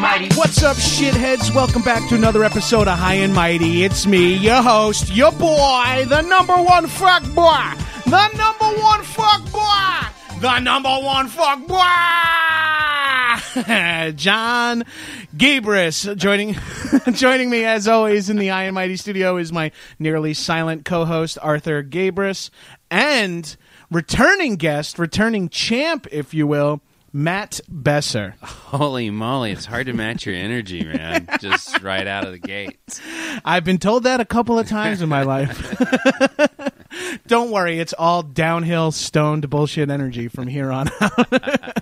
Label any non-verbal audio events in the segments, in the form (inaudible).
What's up, shitheads? Welcome back to another episode of High and Mighty. It's me, your host, your boy, the number one fuck boy, the number one fuck boy, the number one fuck boy, (laughs) John Gabrus. Joining, (laughs) joining me as always in the High and Mighty studio is my nearly silent co-host Arthur Gabrus, and returning guest, returning champ, if you will. Matt Besser. Holy moly, it's hard to match your energy, man. (laughs) Just right out of the gate. I've been told that a couple of times in my life. (laughs) Don't worry, it's all downhill stoned bullshit energy from here on out.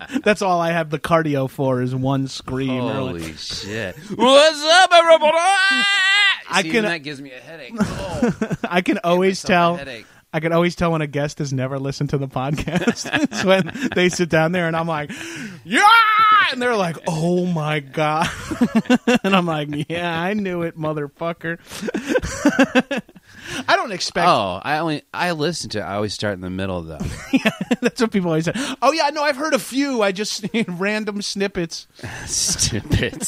(laughs) That's all I have the cardio for is one scream. early. Holy shit. What's up, everybody? I See, can- that gives me a headache. Oh, I can always tell. I can always tell when a guest has never listened to the podcast. (laughs) it's when they sit down there and I'm like, yeah, and they're like, oh my god, (laughs) and I'm like, yeah, I knew it, motherfucker. (laughs) I don't expect. Oh, I only I listen to. it. I always start in the middle though. yeah, That's what people always say. Oh yeah, no, I've heard a few. I just random snippets. Stupid.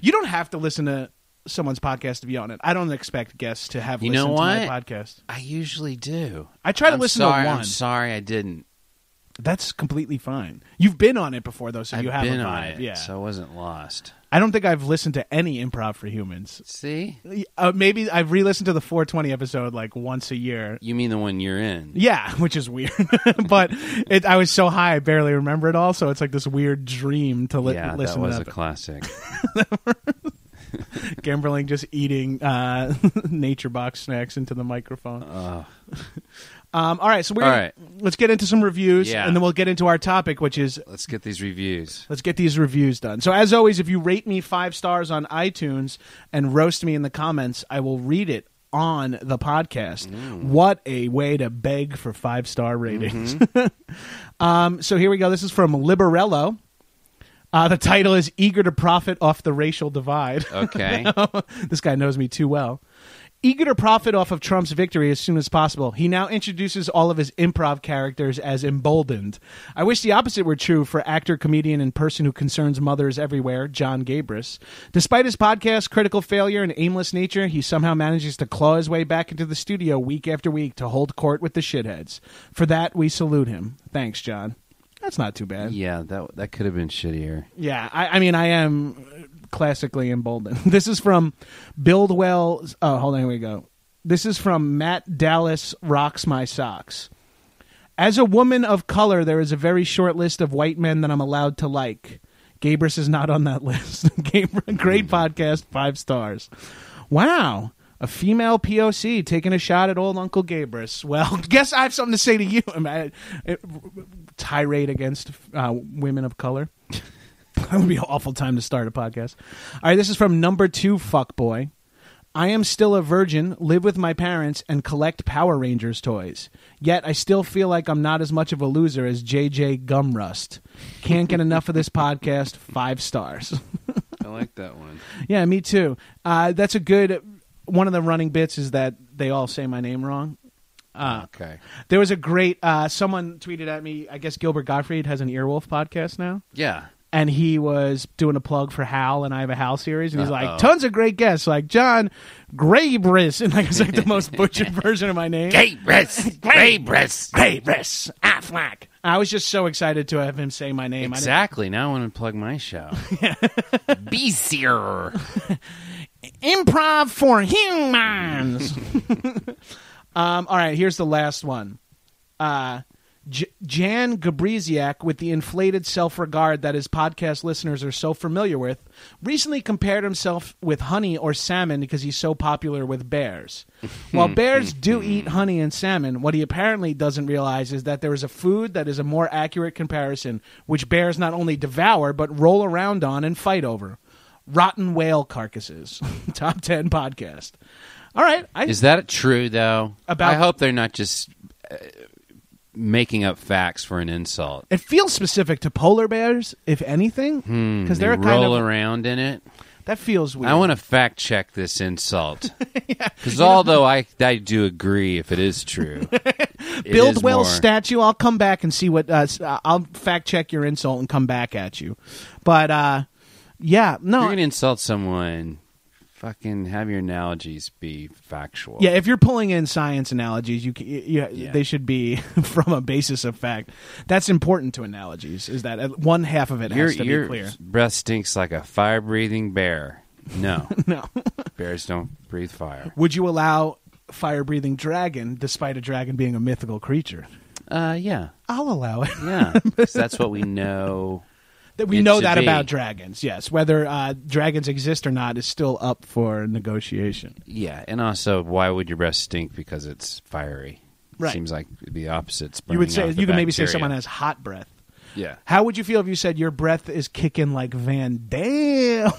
You don't have to listen to someone's podcast to be on it. I don't expect guests to have You listened know to my what? podcast. I usually do. I try to I'm listen sorry, to one. I'm sorry, I didn't. That's completely fine. You've been on it before though, so I've you have been on it, Yeah, so I wasn't lost. I don't think I've listened to any improv for humans. See, Uh, maybe I've re-listened to the 420 episode like once a year. you mean the one you're in? Yeah, (laughs) which is weird, (laughs) but it, I was so high I barely remember it all. So it's like this weird dream to li- yeah, that listen was to a classic. (laughs) Gamberling just eating uh, (laughs) nature box snacks into the microphone. Oh, Um, all right, so we're All let's get into some reviews, Yeah. and then we'll get into our topic, which is let's get these reviews. let's get these reviews done. So as always, if you rate me five stars on iTunes and roast me in the comments, I will read it on the podcast. What a way to beg for five star ratings. (laughs) um, so here we go. This is from Liberello. Uh, the title is "Eager to Profit Off the Racial Divide." Okay. (laughs) this guy knows me too well. Eager to profit off of Trump's victory as soon as possible, he now introduces all of his improv characters as emboldened. I wish the opposite were true for actor, comedian, and person who concerns mothers everywhere, John Gabrus. Despite his podcast's critical failure and aimless nature, he somehow manages to claw his way back into the studio week after week to hold court with the shitheads. For that, we salute him. Thanks, John. That's not too bad. yeah, that that could have been shittier. Yeah, I, I mean, I am classically emboldened. (laughs) This is from Buildwell. Oh, hold on, here we go. This is from Matt Dallas Rocks My Socks. As a woman of color, there is a very short list of white men that I'm allowed to like. Gabrus is not on that (laughs) list. Great mm-hmm. podcast, five stars. Wow. A female POC taking a shot at old Uncle Gabrus. Well, (laughs) guess I have something to say to you. (laughs) I- I- tirade against uh, women of color. (laughs) that would be an awful time to start a podcast. All right, this is from number two fuckboy. I am still a virgin, live with my parents, and collect Power Rangers toys. Yet I still feel like I'm not as much of a loser as JJ Gumrust. Can't get enough of this podcast. Five stars. I like that one. Yeah, me too. Uh, that's a good. One of the running bits is that they all say my name wrong. Uh, Okay. there was a great. Uh, someone tweeted at me. I guess Gilbert Gottfried has an Earwolf podcast now. Yeah. and he was doing a plug for Hal and I have a Hal series, and he's Uh-oh. like, tons of great guests, like John Graybris, (laughs) and like it's like the most butchered (laughs) version of my name. Gabrus. Gabrus. (laughs) Graybris Affleck. I was just so excited to have him say my name. I Exactly. Now I want to plug my show. Be here. Improv for humans. (laughs) um, all right, here's the last one. Uh, J- Jan Gabriziak, with the inflated self regard that his podcast listeners are so familiar with, recently compared himself with honey or salmon because he's so popular with bears. While (laughs) bears do eat honey and salmon, what he apparently doesn't realize is that there is a food that is a more accurate comparison, which bears not only devour but roll around on and fight over rotten whale carcasses. (laughs) (laughs) Top 10 podcast. All right. I, Is that true though? About- I hope they're not just uh, making up facts for an insult. it feels specific to polar bears, if anything, Hmm, because they they're a kind roll of around in it. that feels weird. I want to fact check this insult (laughs) because although I I do agree if it is true, it build is whale more- statue. I'll come back and see what. Uh, uh, I'll fact check your insult and come back at you. But uh, yeah, no, you're gonna insult someone, fucking have your analogies be factual. yeah. If you're pulling in science analogies, you, you, Yeah. they should be (laughs) from a basis of fact. That's important to analogies. Is that uh, one half of it your has to your be clear? breath stinks like a fire breathing bear. No, (laughs) No. (laughs) bears don't breathe fire. Would you allow fire breathing dragon, despite a dragon being a mythical creature? Uh, yeah, I'll allow it. yeah, that's what we know. That we It know that be. about dragons. Yes, whether uh, dragons exist or not is still up for negotiation. Yeah, and also, why would your breath stink because it's fiery? Right. Seems like the opposite's. You would say you could maybe say someone has hot breath. Yeah. How would you feel if you said your breath is kicking like Van Damme?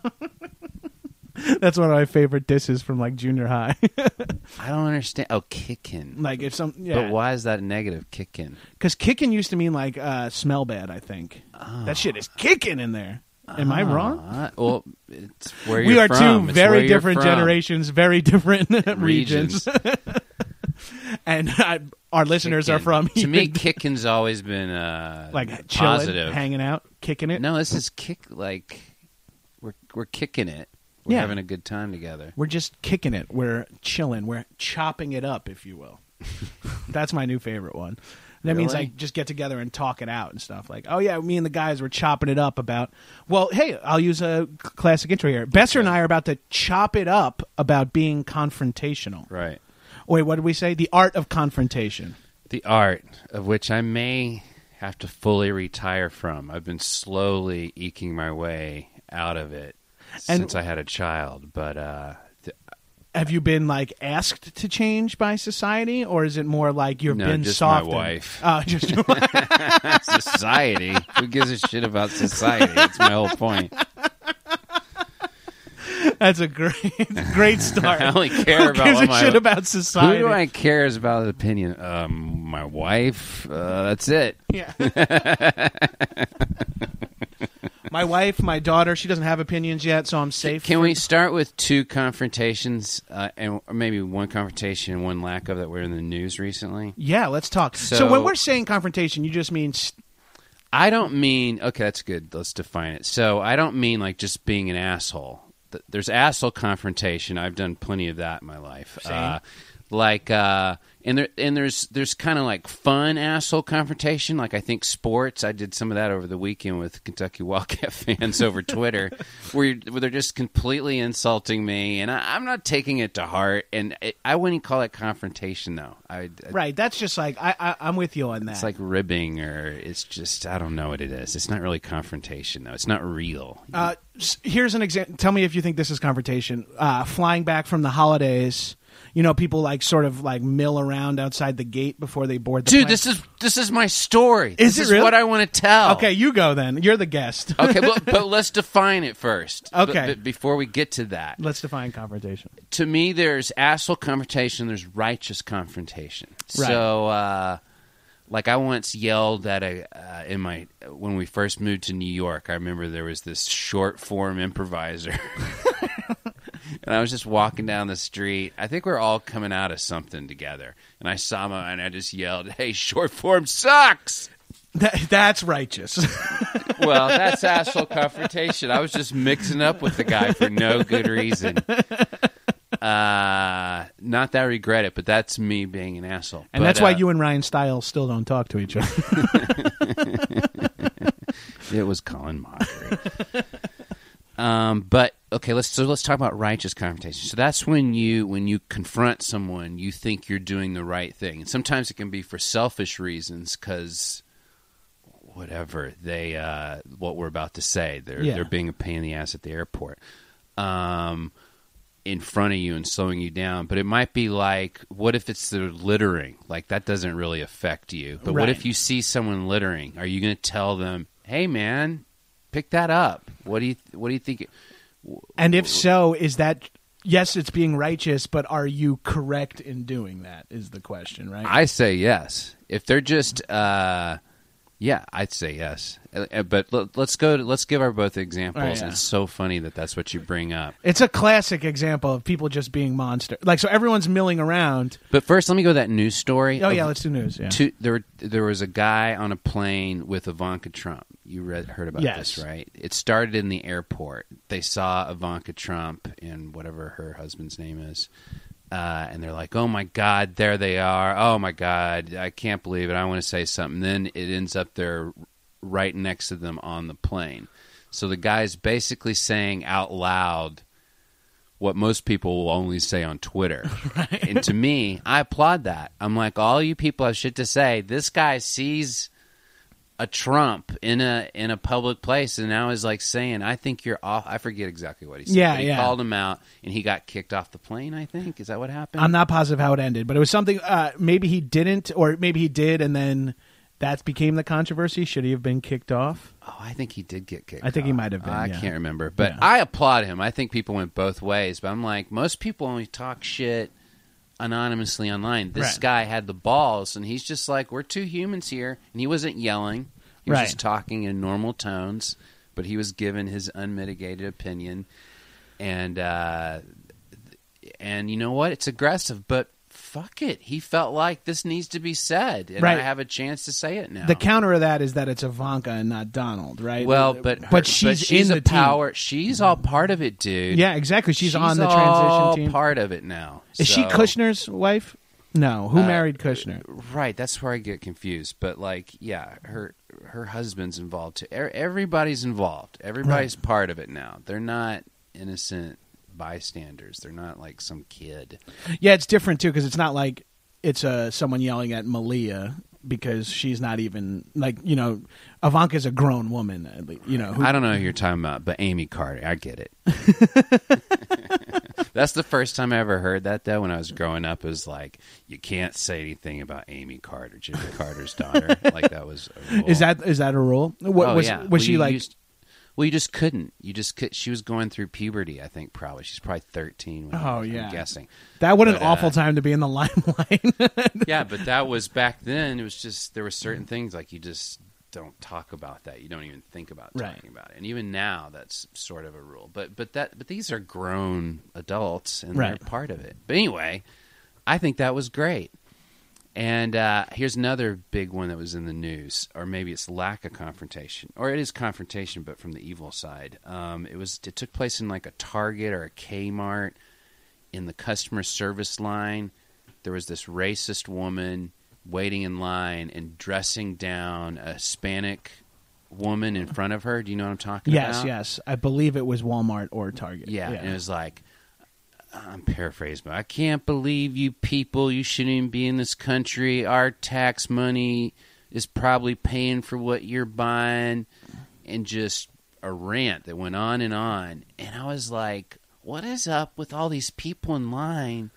(laughs) (laughs) That's one of my favorite disses from like junior high. I don't understand. Oh, kicking. like if some yeah, But why is that negative? Kicking. because kicking used to mean like uh, smell bad. I think that shit is kicking in there. Am I wrong? Uh, well, it's where we you're we are from. two It's very you're different from. generations, very different (laughs) regions, Regions. (laughs) and uh, our listeners are from To me, even, kicking's always been uh, like chilling, positive. hanging out, kicking it. No, this is kick. Like we're we're kicking it. We're Yeah. having a good time together. We're just kicking it. We're chilling. We're chopping it up, if you will. (laughs) That's my new favorite one. That means Really? like just get together and talk it out and stuff. Like, oh yeah, me and the guys were chopping it up about. Well, hey, I'll use a classic intro here. Besser and I are about to chop it up about being confrontational. Right. Wait, what did we say? The art of confrontation. The art of which I may have to fully retire from. I've been slowly eking my way out of it And- since I had a child. But uh, th- Have you been like asked to change by society, or is it more like you've No, been just my softened? wife. Oh, just (laughs) society. Who gives a shit about society? That's my whole point. that's a great, great start. (laughs) I only care Who about gives a my shit about Who society? do I cares about opinion? Um, my wife. Uh, that's it. Yeah. (laughs) my wife, my daughter, she doesn't have opinions yet, so I'm safe. Can we start with two confrontations, uh, and or maybe one confrontation and one lack of that were in the news recently? Yeah, let's talk. So, So- when we're saying confrontation, you just mean st- I don't mean okay. That's good. Let's define it. So I don't mean like just being an asshole. There's asshole confrontation. I've done plenty of that in my life. Uh, like uh, and there and there's there's kind of like fun asshole confrontation. Like I think sports. I did some of that over the weekend with Kentucky (laughs) Wildcat fans over Twitter, where, where they're just completely insulting me, and I, I'm not taking it to heart. And it, I wouldn't call it confrontation though. I, I right. That's just like I, I, I'm with you on that. it's like ribbing, or it's just I don't know what it is. It's not really confrontation though. It's not real. Uh, here's an example. Tell me if you think this is confrontation. Uh, flying back from the holidays, you know, people like sort of like mill around outside the gate before they board the Dude, plane. this is this is my story. Is this it is really? what I want to tell. okay. You go then. You're the guest. okay, but, (laughs) but let's define it first. Okay. But- before we get to that, Let's define confrontation. to me, there's asshole confrontation. There's righteous confrontation. Right. So, uh, like I once yelled at a uh, in my when we first moved to New York. I remember there was this short form improviser, (laughs) (laughs) and I was just walking down the street. I think we are all coming out of something together, and I saw him and I just yelled, "Hey, short form sucks!" That, that's righteous. (laughs) well, that's asshole confrontation. I was just mixing up with the guy for no good reason. Uh, not that I regret it, but that's me being an asshole. And But, that's why uh, you and Ryan Stiles still don't talk to each other. (laughs) It was Colin Mochrie. (laughs) um, but okay, let's so let's talk about righteous confrontation. So that's when you when you confront someone, you think you're doing the right thing, and sometimes it can be for selfish reasons because whatever they uh, what we're about to say, they're Yeah. they're being a pain in the ass at the airport. Um, in front of you and slowing you down, but it might be like, what if it's the littering? Like that doesn't really affect you. But what if you see someone littering? Are you going to tell them, "Hey, man, pick that up"? What do you What do you think? and if so, is that yes, it's being righteous, but are you correct in doing that? Is the question, right? I say yes. If they're just, uh, yeah, I'd say yes. Uh, uh, But let, let's go. To, let's give our both examples. Oh, yeah. It's so funny that that's what you bring up. it's a classic example of people just being monster. Like so, everyone's milling around. But first, let me go to that news story. Oh yeah, let's do news. Yeah. two, there, there was a guy on a plane with Ivanka Trump. You read, heard about Yes. this, right? It started in the airport. They saw Ivanka Trump and whatever her husband's name is, uh, and they're like, "Oh my God, there they are! Oh my God, I can't believe it! I want to say something." Then it ends up there, right next to them on the plane. So the guy's basically saying out loud what most people will only say on Twitter. (laughs) And to me, I applaud that. I'm like, all you people have shit to say. This guy sees a Trump in a in a public place and now is like saying, I think you're off. I forget exactly what he said. Yeah, he yeah. called him out and he got kicked off the plane, I think. Is that what happened? I'm not positive how it ended, but it was something. Uh, maybe he didn't, or maybe he did, and then that became the controversy. Should he have been kicked off? Oh, I think he did get kicked. I think he might have been, I yeah. can't remember, but Yeah. I applaud him. I think people went both ways. But I'm like, most people only talk shit anonymously online. This Right. guy had the balls, and he's just like, we're two humans here, and he wasn't yelling. He was Right. just talking in normal tones, but he was given his unmitigated opinion, and uh, and you know what? It's aggressive, but. Fuck it. He felt like this needs to be said, and Right. I have a chance to say it now. The counter of that is that it's Ivanka and not Donald, right? Well, but but her- she's, in the team. power. She's all part of it, dude. Yeah, exactly. She's, on the transition team. Part of it now. Is she Kushner's wife? No. Who Uh, married Kushner? Right. That's where I get confused. But like, yeah, her her husband's involved too. Everybody's involved. Everybody's part of it now. They're not innocent bystanders. They're not like some kid. Yeah, it's different too because it's not like it's uh, someone yelling at Malia because she's not even like you know Ivanka's a grown woman. You know, who, I don't know who you're talking about, but Amy Carter. I get it. (laughs) That's the first time I ever heard that though. When I was growing up, it was like you can't say anything about Amy Carter, Jimmy Carter's daughter. (laughs) like that was a rule. is that is that a rule? What oh, was yeah. was Well, she like? used- well, you just couldn't. You just could. She was going through puberty. I think probably she's probably thirteen. When Oh, I'm yeah. guessing. that what an but, uh, awful time to be in the (laughs) limelight. yeah, but that was back then. It was just there were certain things like you just don't talk about that. You don't even think about Right. talking about it. And even now, that's sort of a rule. But but that but these are grown adults and Right. they're part of it. But anyway, I think that was great. And uh, here's another big one that was in the news, or maybe it's lack of confrontation, or it is confrontation, but from the evil side. Um, it was it took place in like a Target or a Kmart in the customer service line. There was this racist woman waiting in line and dressing down a Hispanic woman in front of her. Do you know what I'm talking yes, about? yes. Yes. I believe it was Walmart or Target. Yeah, and it was like, I'm paraphrasing, but I can't believe you people. You shouldn't even be in this country. Our tax money is probably paying for what you're buying, and just a rant that went on and on. And I was like, what is up with all these people in line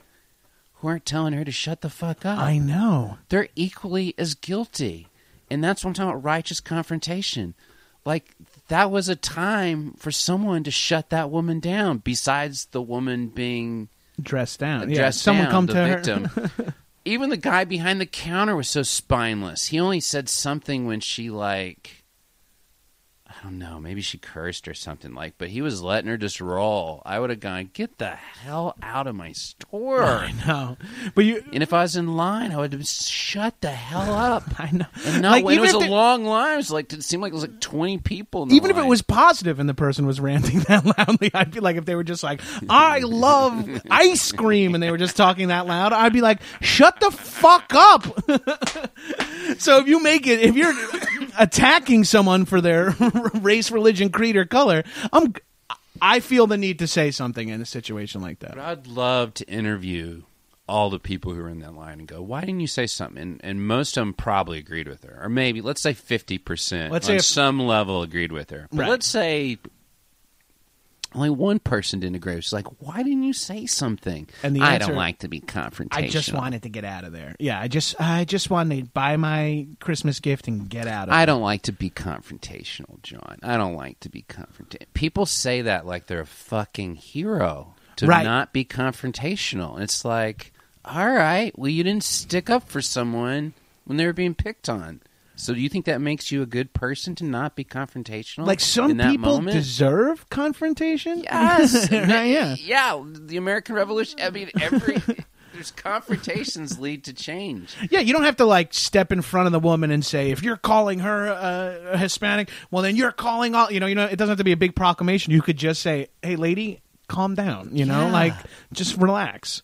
who aren't telling her to shut the fuck up? I know. they're equally as guilty. And that's what I'm talking about righteous confrontation. Like, that was a time for someone to shut that woman down, besides the woman being Dressed down. Yeah, dressed someone down, come the to victim. her. (laughs) even the guy behind the counter was so spineless. He only said something when she like I don't know, maybe she cursed or something like, but he was letting her just roll. I would have gone, "Get the hell out of my store." I know, but you. And if I was in line, I would have shut the hell up. (laughs) I know. And not Like, when it was a they- long line. It was like it seemed like it was like twenty people. Even if it was positive and the person was ranting (laughs) that loudly, I'd be like, if they were just like, I love (laughs) ice cream, and they were just talking that loud, I'd be like, shut the fuck up. so if you make it, if you're attacking someone for their (laughs) race, religion, creed, or color, I'm, I feel the need to say something in a situation like that. But I'd love to interview all the people who were in that line and go, "Why didn't you say something?" And, and most of them probably agreed with her, or maybe let's say fifty percent, Let's on say if- some level agreed with her. But Right. let's say only one person didn't agree. She's like, "Why didn't you say something?" And the answer, I don't like to be confrontational. I just wanted to get out of there. Yeah, I just, I just wanted to buy my Christmas gift and get out of. I it. don't like to be confrontational, John. I don't like to be confrontational. People say that like they're a fucking hero to Right. not be confrontational. It's like, all right, well, you didn't stick up for someone when they were being picked on. So do you think that makes you a good person to not be confrontational? Like some in that people moment? deserve confrontation. Yes. (laughs) yeah. yeah. The American Revolution. I mean, every there's confrontations lead to change. Yeah, you don't have to like step in front of the woman and say if you're calling her uh, a Hispanic, well then you're calling all. You know, you know, it doesn't have to be a big proclamation. You could just say, "Hey, lady." Calm down, you know, Yeah. like just relax.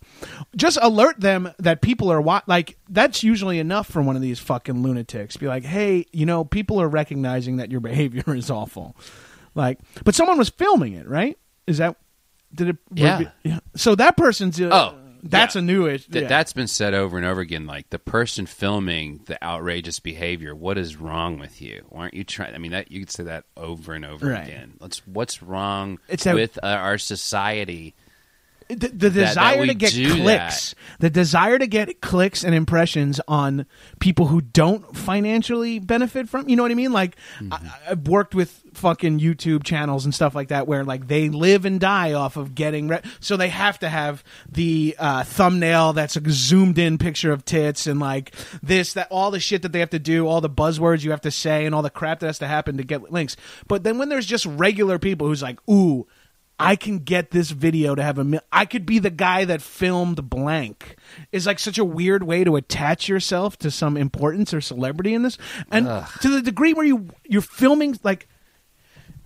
Just alert them that people are wa- like that's usually enough for one of these fucking lunatics. Be like, hey, you know, people are recognizing that your (laughs) behavior is awful. Like, but someone was filming it, right? Is that did it? Yeah. yeah. So that person's uh, Oh, that's yeah. a new issue. Th- That's been said over and over again. Like the person filming the outrageous behavior, what is wrong with you? Why aren't you trying? I mean, that you could say that over and over Right. again. Let's. What's wrong It's with uh, our society? The, the that desire to get clicks the desire to get clicks and impressions on people who don't financially benefit from you know what i mean? Like Mm-hmm. I, i've worked with fucking youtube channels and stuff like that where like they live and die off of getting re- so they have to have the uh, thumbnail that's a zoomed in picture of tits and like this that all the shit that they have to do all the buzzwords you have to say and all the crap that has to happen to get links. But then when there's just regular people who's like ooh I can get this video to have a mil- I could be the guy that filmed blank. Is like such a weird way to attach yourself to some importance or celebrity in this. And to the degree where you you're filming like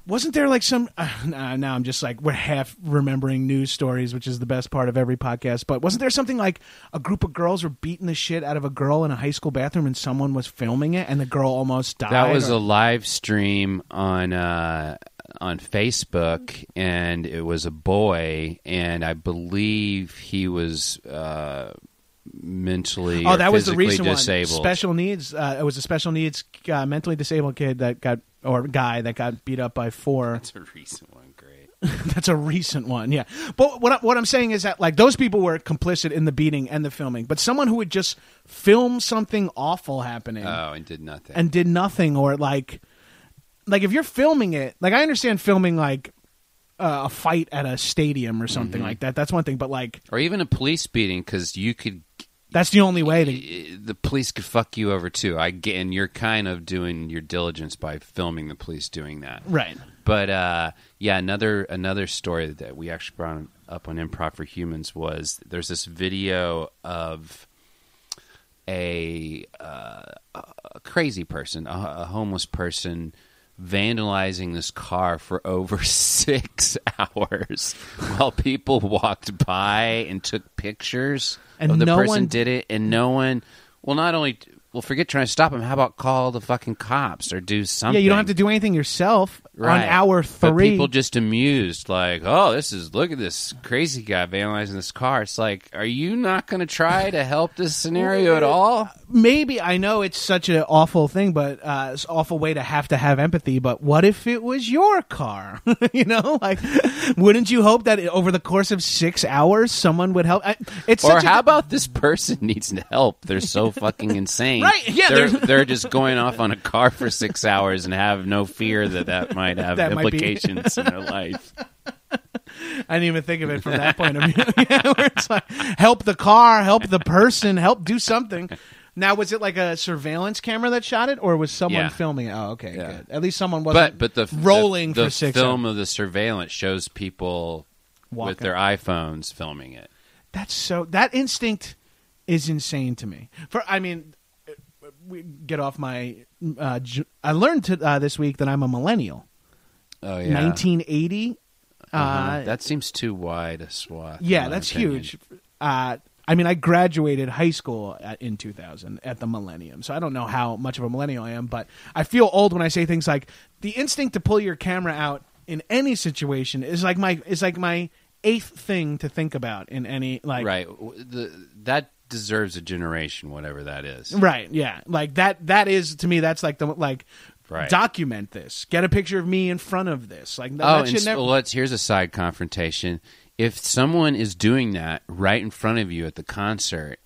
wasn't there like some uh, nah, now I'm just like we're half remembering news stories which is the best part of every podcast but wasn't there something like a group of girls were beating the shit out of a girl in a high school bathroom and someone was filming it and the girl almost died That was or- a live stream on uh, on Facebook, and it was a boy, and I believe he was uh, mentally Oh, or that was the physically recent disabled. one. Special needs. Uh, it was a special needs, uh, mentally disabled kid that got or guy that got beat up by four. That's a recent one. Great. (laughs) That's a recent one, yeah. But what I, what I'm saying is that like those people were complicit in the beating and the filming, but someone who would just film something awful happening Oh, and did nothing. and did nothing, or like like if you're filming it, like I understand filming like uh, a fight at a stadium or something Mm-hmm. like that. That's one thing, but like or even a police beating because you could that's the only way to the police could fuck you over too. I get, and you're kind of doing your diligence by filming the police doing that. right. But uh, yeah, another another story that we actually brought up on Improv for Humans was there's this video of a uh, a crazy person, a, a homeless person vandalizing this car for (laughs) over six hours while people walked by and took pictures And of the no person one- did it. And no one well not only well forget trying to stop him how about call the fucking cops or do something Yeah, you don't have to do anything yourself Right. on hour But three. people just amused, like, oh, this is look at this crazy guy vandalizing this car. It's like, are you not going to try to help this scenario at all? maybe I know it's such an awful thing, but uh, it's an awful way to have to have empathy. But what if it was your car? (laughs) you know, like, wouldn't you hope that over the course of six hours someone would help? I- It's Or such a- how about this person (laughs) needs help? They're so fucking insane. Right, yeah, they're they're- they're just going off on a car for six hours and have no fear that that might have That might implications in their life. (laughs) I didn't even think of it from that point of view. (laughs) it's like help the car, help the person, help do something. Now, was it like a surveillance camera that shot it, or was someone Yeah. filming it? Oh, okay, Yeah. good. At least someone wasn't. But but the rolling the, for six film of the surveillance shows people Walking. with their iPhones filming it. That's so. That instinct is insane to me. For I mean, get off my. Uh, I learned to, uh, this week that I'm a millennial. Oh yeah, 1980. Uh-huh. Uh, that seems too wide a swath. yeah, that's opinion. huge. Uh, I mean, I graduated high school at, in 2000 at the millennium, so I don't know how much of a millennial I am, but I feel old when I say things like the instinct to pull your camera out in any situation is like my is like my eighth thing to think about in any like right. The, that deserves a generation, whatever that is. Right. Yeah. Like that. That is to me. That's like the like. Right. Document this. Get a picture of me in front of this. Like that, Oh, and never. let's here's a side confrontation. If someone is doing that right in front of you at the concert,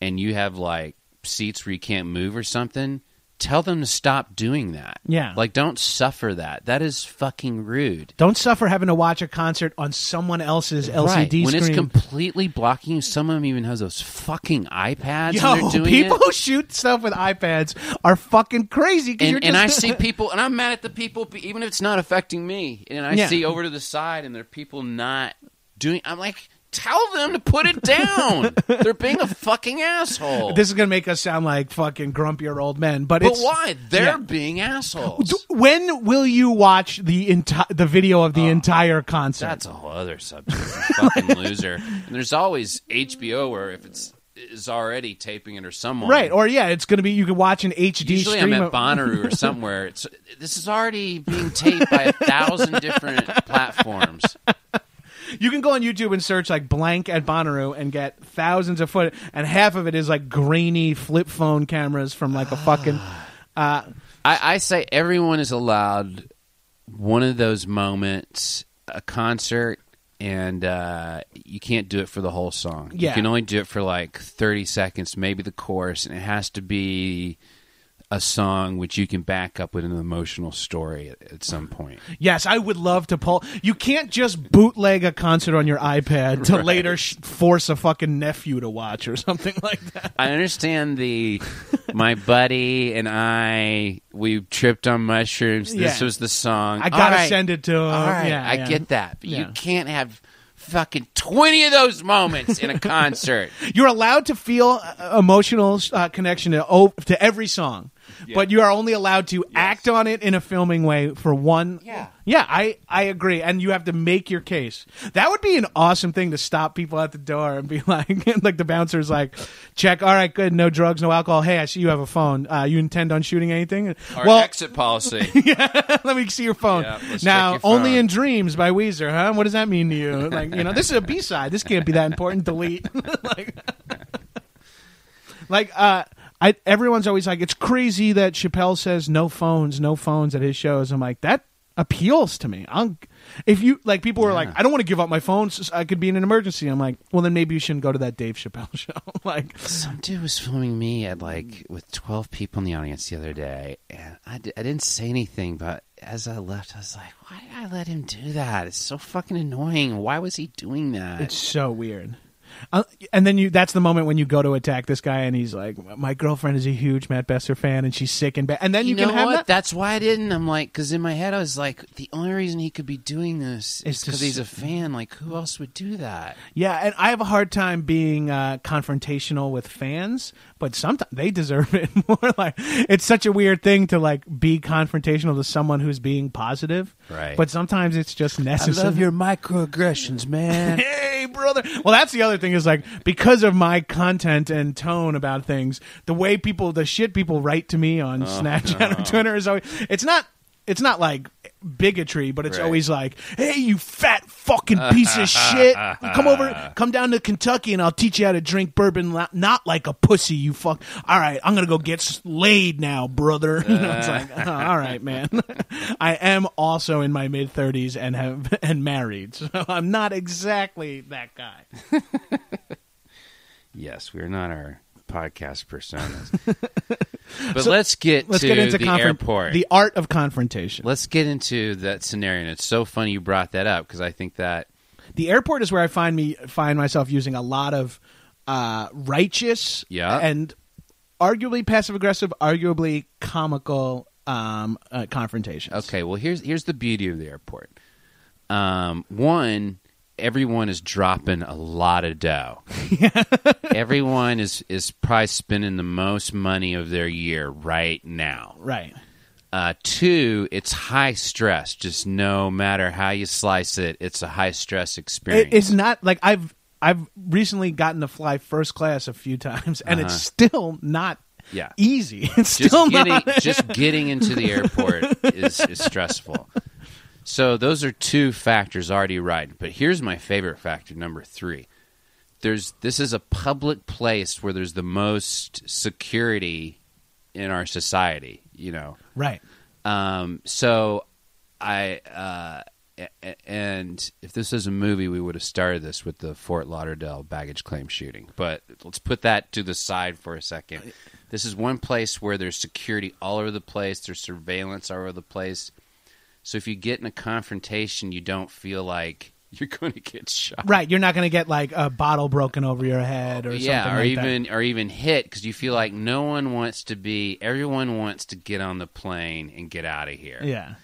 and you have like seats where you can't move or something, tell them to stop doing that. Yeah. like don't suffer that. That is fucking rude. Don't suffer having to watch a concert on someone else's LCD right. When it's completely blocking you, some of them even has those fucking iPads. Yo, people it. who shoot stuff with iPads are fucking crazy. and, and I see (laughs) people, and I'm mad at the people, even if it's not affecting me. And I Yeah. see over to the side, and there are people not doing. I'm like, tell them to put it down. (laughs) They're being a fucking asshole. This is gonna make us sound like fucking grumpier old men, but, but it's why? They're yeah. being assholes. When will you watch the enti- the video of the oh, entire concert? Oh, That's a whole other subject. You fucking (laughs) loser. And there's always HBO where if it's is already taping it or someone right, or yeah, it's gonna be. You can watch an HD Usually stream. I'm of- at Bonnaroo or (laughs) somewhere. It's this is already being taped by a thousand different platforms. You can go on YouTube and search like blank at Bonnaroo and get thousands of foot, and half of it is like grainy flip phone cameras from like a fucking. Uh, I, I say everyone is allowed one of those moments, a concert, and uh, you can't do it for the whole song. Yeah. You can only do it for like 30 seconds, maybe the chorus, and it has to be a song which you can back up with an emotional story at, at some point. yes, I would love to pull. You can't just bootleg a concert on your iPad to (laughs) later sh- force a fucking nephew to watch or something (laughs) like that. I understand the my buddy and I we tripped on mushrooms. This Yeah. was the song. I gotta right. send it to him. All right, yeah, I yeah. get that, but you can't have fucking twenty of those moments in a (laughs) concert. You're allowed to feel uh, emotional uh, connection to oh, to every song, but you are only allowed to act on it in a filming way for one. Yeah. yeah, I I agree, and you have to make your case. That would be an awesome thing to stop people at the door and be (laughs) like, like the bouncer's like, check, all right, good, no drugs, no alcohol. Hey, I see you have a phone. Uh, you intend on shooting anything? Our well, exit policy. (laughs) yeah, let me see your phone. Yeah, now, your only in dreams by Weezer, huh? What does that mean to you? Like, you know, this is a B side. This can't be that important. Delete. (laughs) like, like, uh, I everyone's always like, it's crazy that Chappelle says no phones, no phones at his shows. I'm like, that appeals to me. I'm, if you like, people were like, I don't want to give up my phone. so I could be in an emergency. I'm like, well, then maybe you shouldn't go to that Dave Chappelle (laughs) show. (laughs) like, Some dude was filming me at like with twelve people in the audience the other day, and I, I didn't say anything, but as I left, I was like, "Why did I let him do that? It's so fucking annoying. Why was he doing that?" It's so weird. Uh, and then you that's the moment when you go to attack this guy and he's like my girlfriend is a huge Matt Besser fan and she's sick and bad and then you, you, can know have what? that That's why I didn't. I'm like, because in my head I was like, the only reason he could be doing this Is is to because he's a fan. Like, who else would do that? yeah and I have a hard time being uh, confrontational with fans but sometimes they deserve (laughs) it more like it's such a weird thing to like be confrontational to someone who's being positive Right. but sometimes it's just necessary I love your microaggressions, man. (laughs) hey brother well that's the other thing is like because of my content and tone about things the way people the shit people write to me on oh, snapchat or twitter is always it's not it's not like bigotry but it's Right. always like hey you fat fucking piece of shit. Come over (laughs) come down to kentucky and i'll teach you how to drink bourbon not like a pussy you fuck. All right i'm gonna go get laid now brother. (laughs) You know, it's like oh, all right man. (laughs) I am also in my mid 30s and have and married so i'm not exactly that guy. Yes, we're not our podcast personas. (laughs) but let's get let's to get into the confront- airport. the art of confrontation Let's get into that scenario. And it's so funny you brought that up because I think that The airport is where I find me find myself using a lot of uh, righteous Yeah. and arguably passive aggressive, arguably comical um, uh, confrontations. Okay, well here's here's the beauty of the airport. Um, one, everyone is dropping a lot of dough. (laughs) everyone is is probably spending the most money of their year right now. Right. Uh, two, it's high stress. Just no matter how you slice it, it's a high stress experience. It, it's not like I've I've recently gotten to fly first class a few times, and it's still not Yeah. easy. (laughs) It's just still getting not. just getting into the airport is, is stressful. (laughs) So those are two factors already right. But here's my favorite factor, number three. There's this is a public place where there's the most security in our society. You know, right. um, so I uh, and if this is a movie, we would have started this with the Fort Lauderdale baggage claim shooting. But let's put that to the side for a second. This is one place where there's security all over the place. There's surveillance all over the place. So if you get in a confrontation, you don't feel like (laughs) you're going to get shot. Right. You're not going to get like a bottle broken over your head or yeah, something or like that. even or even hit because you feel like no one wants to be. Everyone wants to get on the plane and get out of here. Yeah.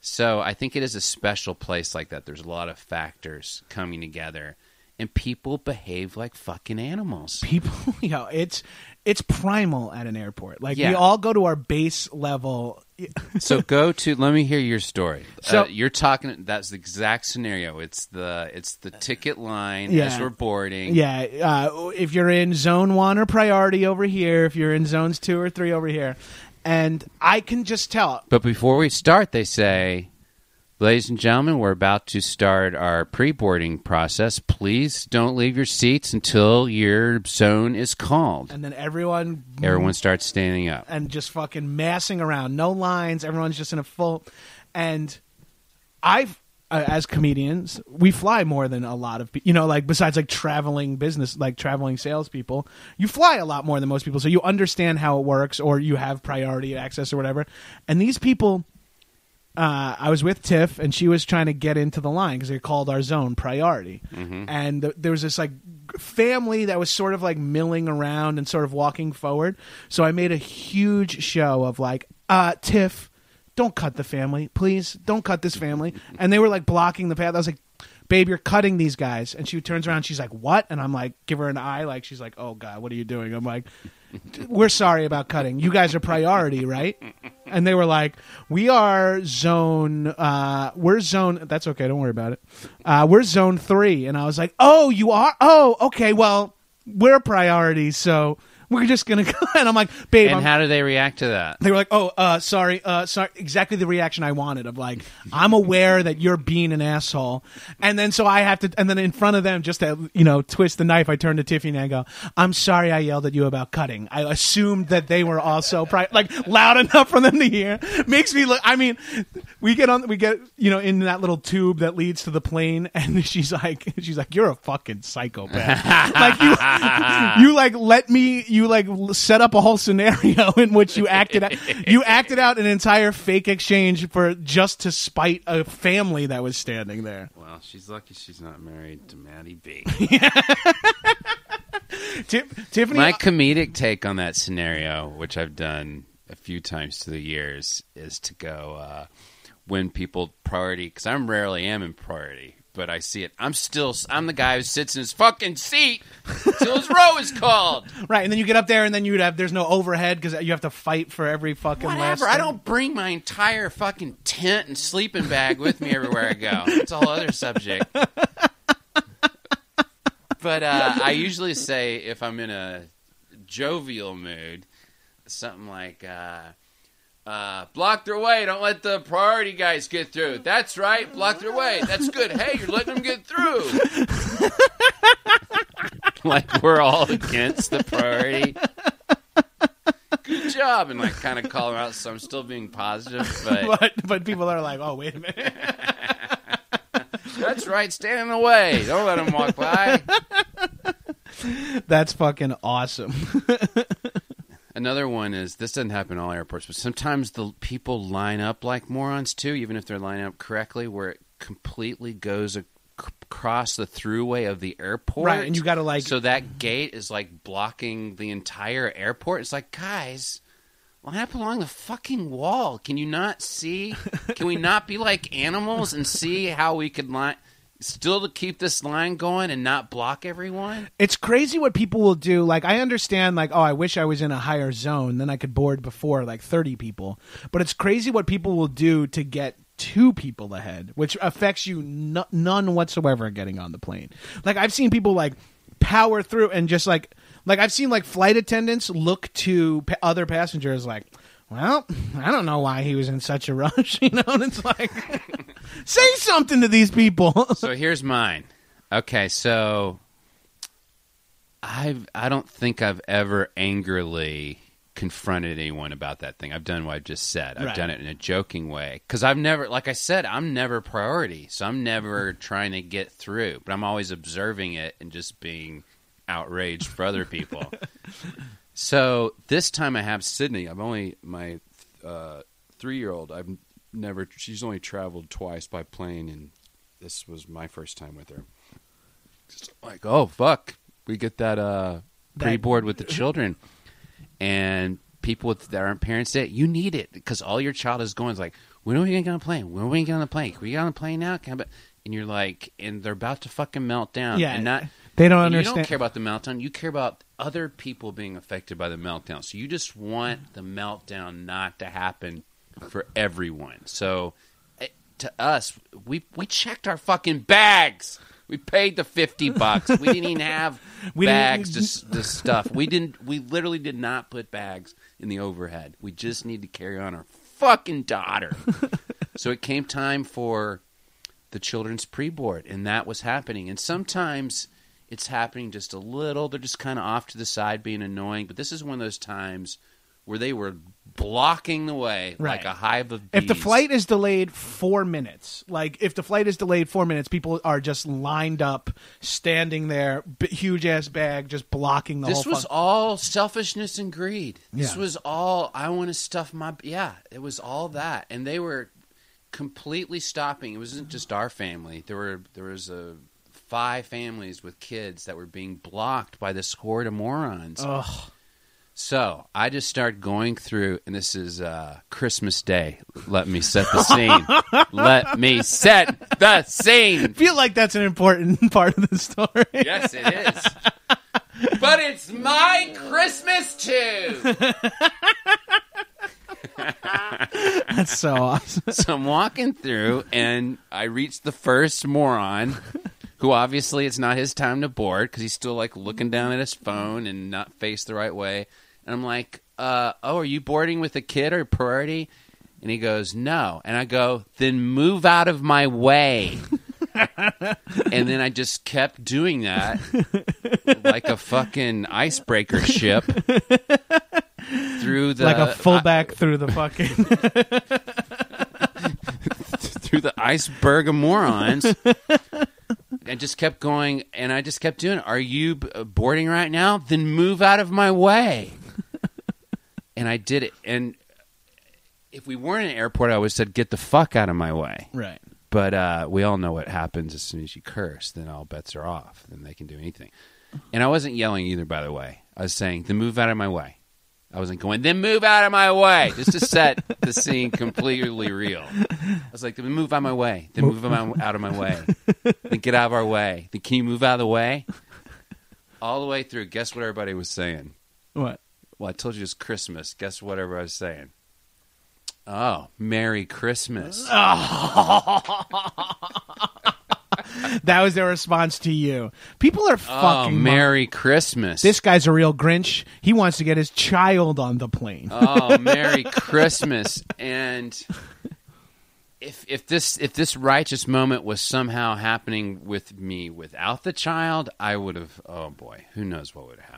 So I think it is a special place like that. There's a lot of factors coming together, and people behave like fucking animals. People, (laughs) you know, it's it's primal at an airport. Like we all go to our base level. (laughs) so go to. Let me hear your story. So- uh, you're talking. That's the exact scenario. It's the it's the ticket line Yeah. as we're boarding. Yeah, uh, if you're in zone one or priority over here, if you're in zones two or three over here, and I can just tell. But before we start, they say, "Ladies and gentlemen, we're about to start our pre-boarding process. Please don't leave your seats until your zone is called." And then everyone, Everyone starts standing up. and just fucking massing around, no lines. Everyone's just in a full. And I've, uh, as comedians, we fly more than a lot of people. You know, like besides like traveling business, like traveling salespeople, you fly a lot more than most people. So you understand how it works, or you have priority access or whatever. And these people. Uh, I was with Tiff, and she was trying to get into the line because they called our zone priority. And th- there was this like family that was sort of like milling around and sort of walking forward. So I made a huge show of like, uh, Tiff, don't cut the family, please. Don't cut this family. (laughs) And they were like blocking the path. I was like, babe, you're cutting these guys. And she turns around, she's like, what? And I'm like, give her an eye. Like, she's like, oh God, what are you doing? I'm like, we're sorry about cutting. You guys are priority, right? And they were like, we are zone, uh, we're zone, that's okay, don't worry about it. Uh, we're zone three. And I was like, oh, you are? Oh, okay, well, we're priority, so we're just gonna go. (laughs) And I'm like, babe, And I'm, how do they react to that? they were like, "Oh, uh, sorry, uh, sorry." Exactly the reaction I wanted of like, "I'm aware that you're being an asshole," and then so I have to, and then in front of them, just to you know, twist the knife. I turn to Tiffany and I go, "I'm sorry, I yelled at you about cutting. I assumed that they were also (laughs) pri- like loud enough for them to hear." Makes me look. I mean, we get on, we get you know in that little tube that leads to the plane, (laughs) and she's like, she's like, "You're a fucking psychopath." like you, you like let me, you like set up a whole scenario (laughs) in which you acted out, you acted out an entire fake exchange for just to spite a family that was standing there. Well, she's lucky she's not married to Maddie B. (laughs) Tiffany, My comedic take on that scenario, which I've done a few times through the years, is to go uh, when people priority because I'm rarely am in priority, but I see it. I'm still I'm the guy who sits in his fucking seat till his row is called. (laughs) right, and then you get up there, and then you'd have there's no overhead because you have to fight for every fucking last. Whatever. I don't bring my entire fucking tent and sleeping bag with me everywhere I go. It's a whole other subject. But uh, I usually say if I'm in a jovial mood, something like, uh, uh, "Block their way. Don't let the priority guys get through." That's right. Block their way. That's good. Hey, you're letting them get through. (laughs) like we're all against the priority. Good job, and like kind of call them out. So I'm still being positive, but (laughs) But but people are like, oh wait a minute. that's right. Stand in the way. Don't let them walk by. (laughs) That's fucking awesome. Another one is this doesn't happen in all airports, but sometimes the people line up like morons too, even if they're lining up correctly, where it completely goes across the throughway of the airport. Right, and you gotta, like- so that gate is like blocking the entire airport. It's like, guys, line up along the fucking wall. Can you not see? Can we not be like animals and see how we could line? Still to keep this line going and not block everyone. It's crazy what people will do. Like I understand, like oh, I wish I was in a higher zone, then I could board before like thirty people. But it's crazy what people will do to get two people ahead, which affects you n- none whatsoever getting on the plane. Like I've seen people like power through and just like like I've seen like flight attendants look to pa- other passengers like. Well, I don't know why he was in such a rush, (laughs) you know. And it's like, (laughs) say something to these people. (laughs) So here's mine. Okay, so I've I don't think I've ever angrily confronted anyone about that thing. I've done what I've just said. I've Right. done it in a joking way because I've never, like I said, I'm never priority, so I'm never trying to get through. But I'm always observing it and just being outraged for other people. So this time I have Sydney. I've only my uh, three year old. I've never. She's only traveled twice by plane, and this was my first time with her. Just like, oh fuck, we get that uh pre board with the children, and people that aren't parents yet. You need it because all your child is going is like, when are we gonna get on the plane? When are we gonna get on the plane? Can we get on the plane now? Can I be-" And you're like, and they're about to fucking melt down. Yeah, and not they don't and You don't care about the meltdown. You care about other people being affected by the meltdown. So you just want the meltdown not to happen for everyone. So eh, to us, we we checked our fucking bags. We paid the fifty (laughs) bucks. We didn't even have (laughs) We bags to the stuff. We didn't. We literally did not put bags in the overhead. We just need to carry on our fucking daughter. (laughs) so it came time for the children's pre-board, and that was happening. And sometimes it's happening just a little. They're just kind of off to the side, being annoying. But this is one of those times where they were blocking the way like a hive of bees. If the flight is delayed four minutes, like if the flight is delayed four minutes, people are just lined up, standing there, b- huge ass bag, just blocking the this was fuck- all selfishness and greed. This Yeah. was all I want to stuff my yeah. It was all that, and they were completely stopping. It wasn't just our family. There were there was a five families with kids that were being blocked by this horde of morons. Ugh. So I just start going through, and this is uh, Christmas Day. Let me set the scene. (laughs) Let me set the scene. I feel like that's an important (laughs) part of the story. Yes, it is. But it's my Christmas too. (laughs) That's so awesome. So I'm walking through, and I reach the first moron, who obviously it's not his time to board because he's still like looking down at his phone and not faced the right way. And I'm like, uh, "Oh, are you boarding with a kid or priority?" And he goes, "No." And I go, "Then move out of my way." (laughs) and then I just kept doing that like a fucking icebreaker ship through the like a fullback through the fucking. (laughs) through the iceberg of morons. I just kept going, and I just kept doing. it. Are you uh, boarding right now? Then move out of my way. (laughs) and I did it. And if we weren't in an airport, I would have said, "Get the fuck out of my way." right. But uh, we all know what happens as soon as you curse. Then all bets are off. Then they can do anything. And I wasn't yelling either. By the way, I was saying, "Then move out of my way." I wasn't going, then move out of my way, just to set the scene completely real. I was like, then move out of my way. Then move out of my way. Then get out of our way. Then can you move out of the way? All the way through. Guess what everybody was saying? What? Well, I told you it's Christmas. Guess what everybody was saying? Oh, Merry Christmas. (laughs) (laughs) That was their response to you. People are Oh, fucking. mon- Merry Christmas. This guy's a real Grinch. He wants to get his child on the plane. oh, Merry (laughs) Christmas. And if if this if this righteous moment was somehow happening with me without the child, I would have oh boy, who knows what would have happened.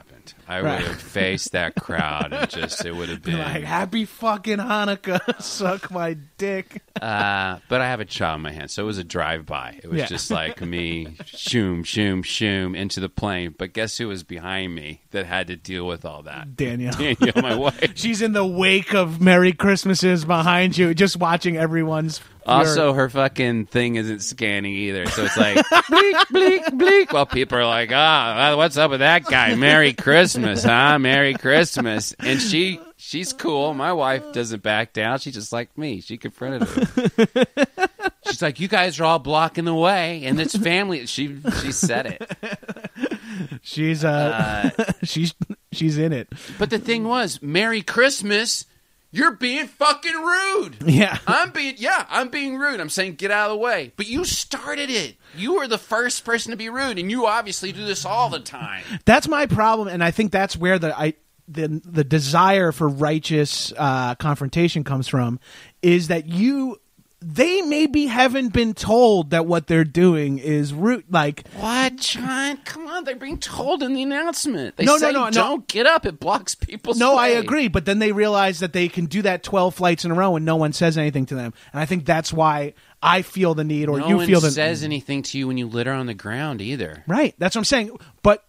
I Right. would have faced that crowd and just it would have been like, happy fucking Hanukkah. (laughs) Suck my dick. uh, but I have a child in my hand, so it was a drive by. It was Yeah. just like me, shoom, shoom, shoom into the plane. But guess who was behind me that had to deal with all that? Danielle. (laughs) Danielle, my (laughs) wife. She's in the wake of Merry Christmases behind you, just watching everyone's Also, her fucking thing isn't scanning either, so it's like (laughs) bleak, bleak, bleak. While people are like, "Ah, what's up with that guy? Merry Christmas, huh? Merry Christmas." And she, she's cool. My wife doesn't back down. She's just like me. She confronted her. (laughs) She's like, "You guys are all blocking the way, and it's family." She, she said it. she's uh, (laughs) she's she's in it. But the thing was, Merry Christmas. You're being fucking rude. Yeah. (laughs) I'm being yeah, I'm being rude. I'm saying get out of the way. But you started it. You were the first person to be rude, and you obviously do this all the time. That's my problem, and I think that's where the I the the desire for righteous uh, confrontation comes from, is that you they maybe haven't been told that what they're doing is root Like What, John? Come on, they're being told in the announcement. They No, no, say no, no. don't get up. It blocks people's no, I agree, but then they realize that they can do that twelve flights in a row and no one says anything to them, and I think that's why I feel the need, or No you feel the says anything to you when you litter on the ground either. right. That's what I'm saying, but.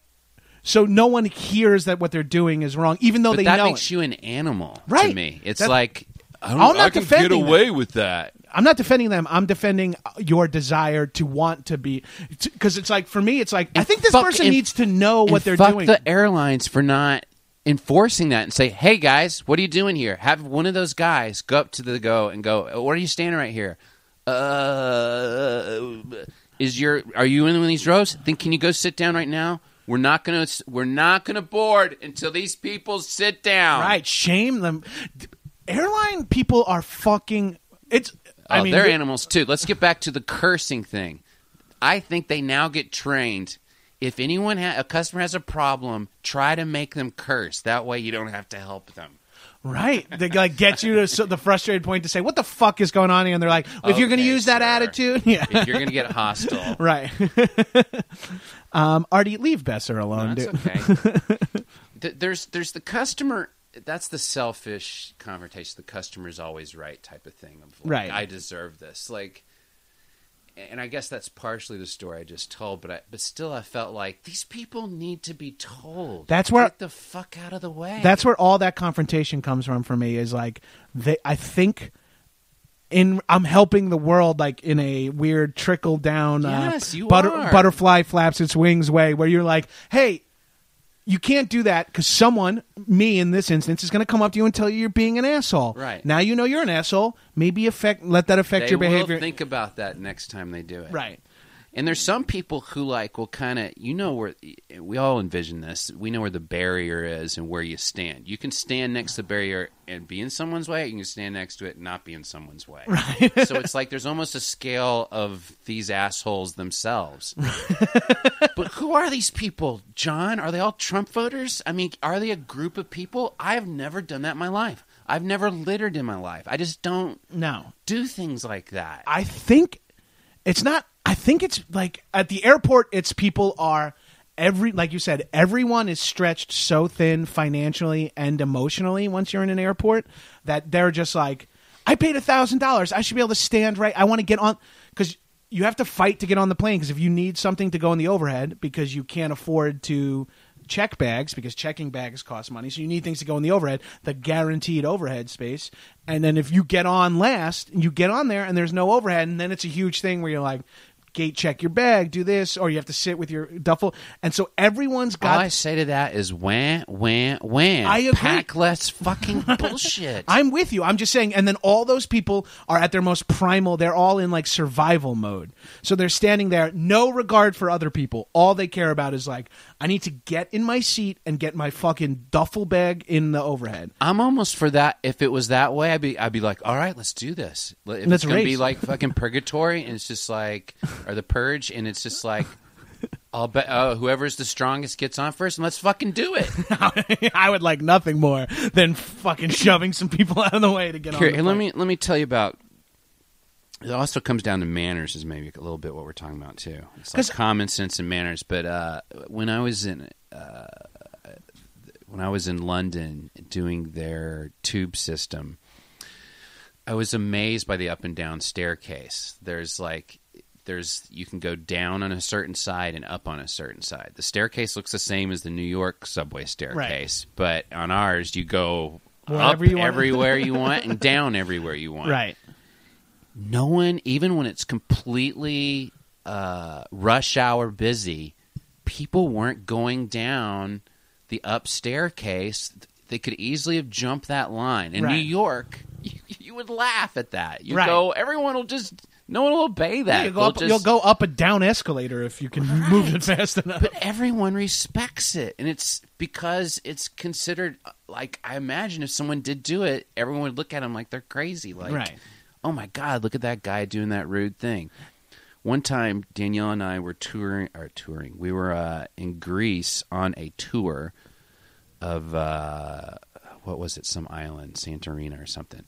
So no one hears that what they're doing is wrong, even though But they that know makes it. you an animal to Right. me. It's like I, don't, I'm not I can get defending them. with that. I'm not defending them. I'm defending your desire to want to be, because it's like for me, it's like I think this fuck- person and- needs to know what and they're fuck doing. the airlines for not enforcing that and say, "Hey guys, what are you doing here?" Have one of those guys go up to the go and go, "What are you standing right here?" Uh, is your are you in one of these rows? Then can you go sit down right now? We're not gonna we're not gonna board until these people sit down. right? Shame them. Airline people are fucking. It's. I oh, mean, they're they- animals too. Let's get back to the cursing thing. I think they now get trained. If anyone ha- a customer has a problem, try to make them curse. That way, you don't have to help them. right. They like get you to the frustrated point to say, "What the fuck is going on here?" And they're like, "If you're going to Okay, use that attitude, (laughs) yeah." If you're going to get hostile, (laughs) Right. (laughs) um, Artie, leave Besser alone, that's dude. okay. Th- there's there's the customer. That's the selfish confrontation, the customer's always right type of thing. Of like, Right. I deserve this. Like, and I guess that's partially the story I just told. But I, but still, I felt like these people need to be told. That's where- get the fuck out of the way. That's where all that confrontation comes from for me. Is like they. I think. In I'm helping the world like in a weird trickle down Yes, uh, you butter, are. butterfly flaps its wings way where you're like, hey, you can't do that because someone, me in this instance, is going to come up to you and tell you you're being an asshole. Right. now, you know you're an asshole. Maybe affect let that affect they your behavior. think about that next time they do it. right. And there's some people who like will kind of you know where we all envision this. We know where the barrier is and where you stand. You can stand next to the barrier and be in someone's way. You can stand next to it and not be in someone's way. Right. so it's like there's almost a scale of these assholes themselves. (laughs) but who are these people, John? Are they all Trump voters? I mean, are they a group of people? I have never done that in my life. I've never littered in my life. I just don't No, do things like that. I think it's not. I think it's like at the airport. It's people are every like you said. Everyone is stretched so thin financially and emotionally once you're in an airport that they're just like, I paid a thousand dollars. I should be able to stand right. I want to get on because you have to fight to get on the plane. Because if you need something to go in the overhead because you can't afford to check bags because checking bags cost money. So you need things to go in the overhead, the guaranteed overhead space. And then if you get on last, you get on there and there's no overhead, and then it's a huge thing where you're like, gate check your bag, do this, or you have to sit with your duffel. And so everyone's got. All I say to that is wham, wham, wham. I agree. Pack less fucking (laughs) bullshit. I'm with you. I'm just saying, and then all those people are at their most primal. They're all in like survival mode. So they're standing there, no regard for other people. All they care about is like, I need to get in my seat and get my fucking duffel bag in the overhead. I'm almost for that. If it was that way, I'd be, I'd be like, all right, let's do this. If Let's it's gonna race. be like (laughs) fucking purgatory, and it's just like, or the purge, and it's just like, I'll bet uh, whoever's the strongest gets on first, and let's fucking do it. (laughs) I would like nothing more than fucking shoving some people (laughs) out of the way to get Here, on. The and let plane. me let me tell you about. It also comes down to manners, is maybe a little bit what we're talking about too. It's like common sense and manners. But uh, when I was in uh, when I was in London doing their tube system, I was amazed by the up and down staircase. There's like there's you can go down on a certain side and up on a certain side. The staircase looks the same as the New York subway staircase, but on ours you go Wherever up you everywhere (laughs) you want and down everywhere you want. Right. No one, even when it's completely uh, rush hour busy, people weren't going down the up staircase. They could easily have jumped that line. In New York, (laughs) you, you would laugh at that. You Right. go, everyone will just, no one will obey that. you'll, go up, just- you'll go up a down escalator if you can move it fast enough. but everyone respects it and it's because it's considered like i imagine if someone did do it everyone would look at them like they're crazy like Right. Oh my god look at that guy doing that rude thing. One time danielle and i were touring or touring we were uh, in greece on a tour of uh, what was it some island santorina or something.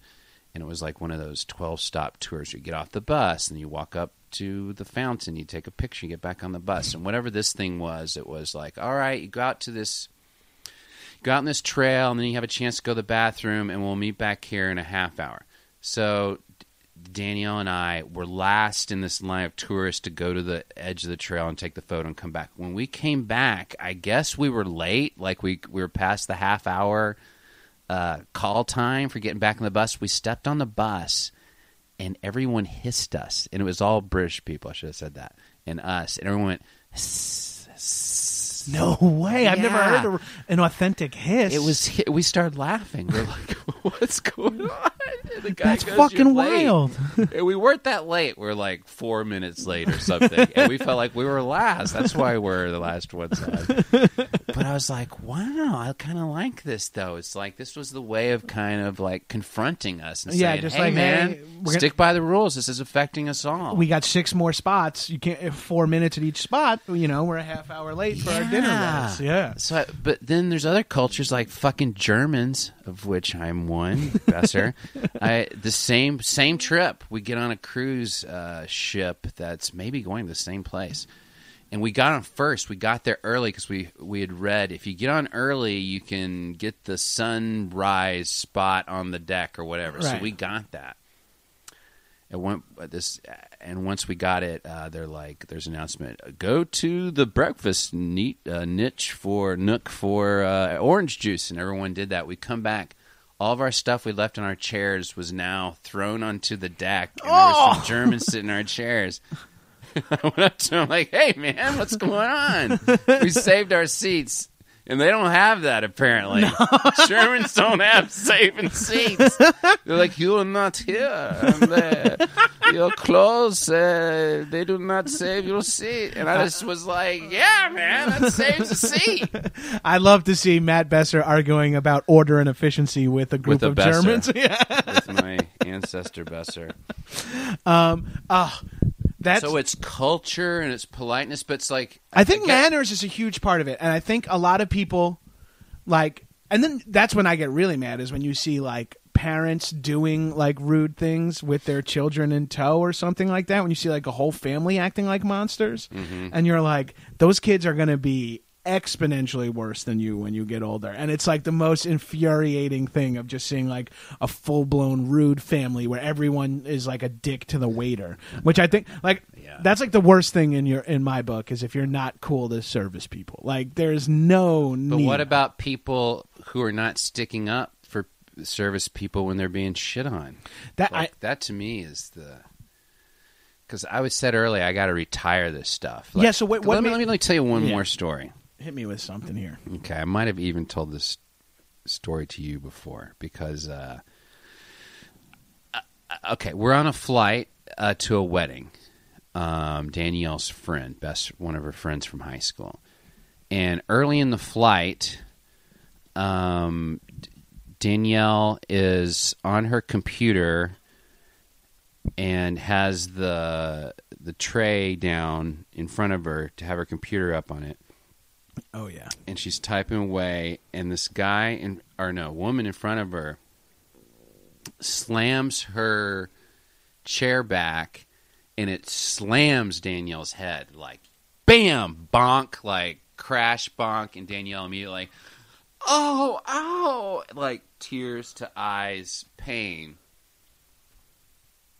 And it was like one of those 12 stop tours. You get off the bus and you walk up to the fountain you take a picture you get back on the bus. And whatever this thing was it was like all right you go out to this go out on this trail and then you have a chance to go to the bathroom and we'll meet back here in a half hour. So danielle and i were last in this line of tourists to go to the edge of the trail and take the photo and come back when we came back i guess we were late like we, we were past the half hour uh, call time for getting back on the bus. We stepped on the bus, and everyone hissed us, and it was all British people. I should have said that, and us, and everyone went. "Hiss, hiss." No way! I've never Yeah. heard a, an authentic hiss. It was. hi- We started laughing. We're like, (laughs) "What's going on?" And the guy that's goes, "You're fucking late." wild. And we weren't that late. We're like four minutes late or something, and we felt like we were last. That's why we're the last ones on. But I was like, wow, I kind of like this though. It's like this was the way of kind of like confronting us and Yeah, saying, just "Hey, like, man, hey, we're gonna- stick by the rules. This is affecting us all." we got six more spots. You can't four minutes at each spot. You know, we're a half hour late for our dinner. Guys. Yeah. So, I- but then there's other cultures like fucking Germans, of which I'm one, Besser. (laughs) I the same same trip. We get on a cruise uh, ship that's maybe going to the same place, and we got on first. We got there early because we we had read if you get on early, you can get the sunrise spot on the deck or whatever. So we got that. And one, this, and once we got it, uh, they're like, "There's an announcement: go to the breakfast neat, uh, niche for nook for uh, orange juice." And everyone did that. We come back, all of our stuff we left on our chairs was now thrown onto the deck, and there were some Germans sitting in our chairs. (laughs) (laughs) I went up to him like, "Hey, man, what's going on? we saved our seats." And they don't have that apparently. (laughs) Germans don't have saving seats. They're like, you are not here. And uh, your clothes, uh, they do not save your seat. And I just was like, yeah, man, that saves a seat. (laughs) I love to see Matt Besser arguing about order and efficiency with a group With a of Besser. Germans. Yeah. With my ancestor Besser. Oh, that's. So it's culture and it's politeness, but it's like I think get- manners is a huge part of it, and I think a lot of people like. And then that's when I get really mad is when you see like parents doing like rude things with their children in tow or something like that. When you see like a whole family acting like monsters, Mm-hmm. and you're like, those kids are going to be exponentially worse than you when you get older. And it's like the most infuriating thing of just seeing like a full blown rude family where everyone is like a dick to the waiter, which I think like Yeah. that's like the worst thing in your in my book is if you're not cool to service people. Like there's no But need. what about people who are not sticking up for service people when they're being shit on? that? Like, that to me is the because I was said earlier I got to retire this stuff. Yeah, so wait, what let, me, let me let me tell you one Yeah. more story. Hit me with something here. Okay, I might have even told this story to you before because uh, uh, okay, we're on a flight uh, to a wedding. Um, Danielle's friend, best one of her friends from high school, and early in the flight, um, Danielle is on her computer and has the the tray down in front of her to have her computer up on it Oh yeah. and she's typing away and this guy in or no woman in front of her slams her chair back and it slams danielle's head like bam bonk like crash bonk and danielle immediately like oh ow like tears to eyes pain.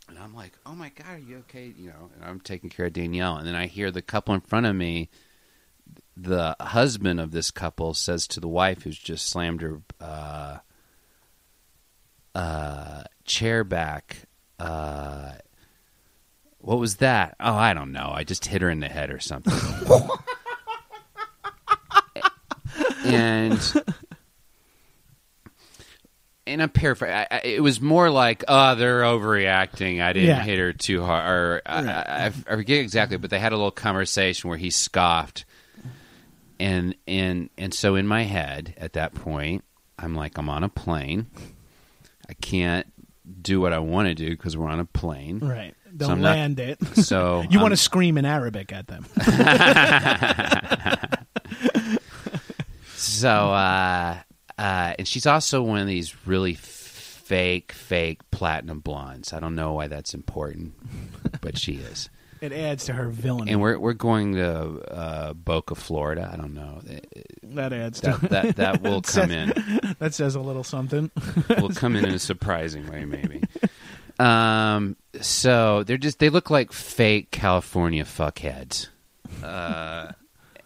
And i'm like oh my god are you okay? You know and i'm taking care of danielle. And then i hear the couple in front of me the husband of this couple says to the wife who's just slammed her uh, uh, chair back, uh, What was that? Oh, I don't know. I just hit her in the head or something. (laughs) and and I'm paraphrasing. It was more like, "Oh, they're overreacting. I didn't Yeah. hit her too hard." Or I, I, I forget exactly, but they had a little conversation where he scoffed, and and and so in my head at that point, I'm like, I'm on a plane. I can't do what I want to do because we're on a plane. Right. They'll not- land it. (laughs) So (laughs) you want to scream in Arabic at them. (laughs) So, uh, uh, and she's also one of these really fake, fake platinum blondes. I don't know why that's important, but she is. It adds to her villainy. And we're we're going to uh, Boca, Florida. I don't know. that adds to That that, (laughs) that will come in. (laughs) that says a little something. (laughs) Will come in in a surprising way, maybe. Um. So they're just they look like fake California fuckheads. Uh.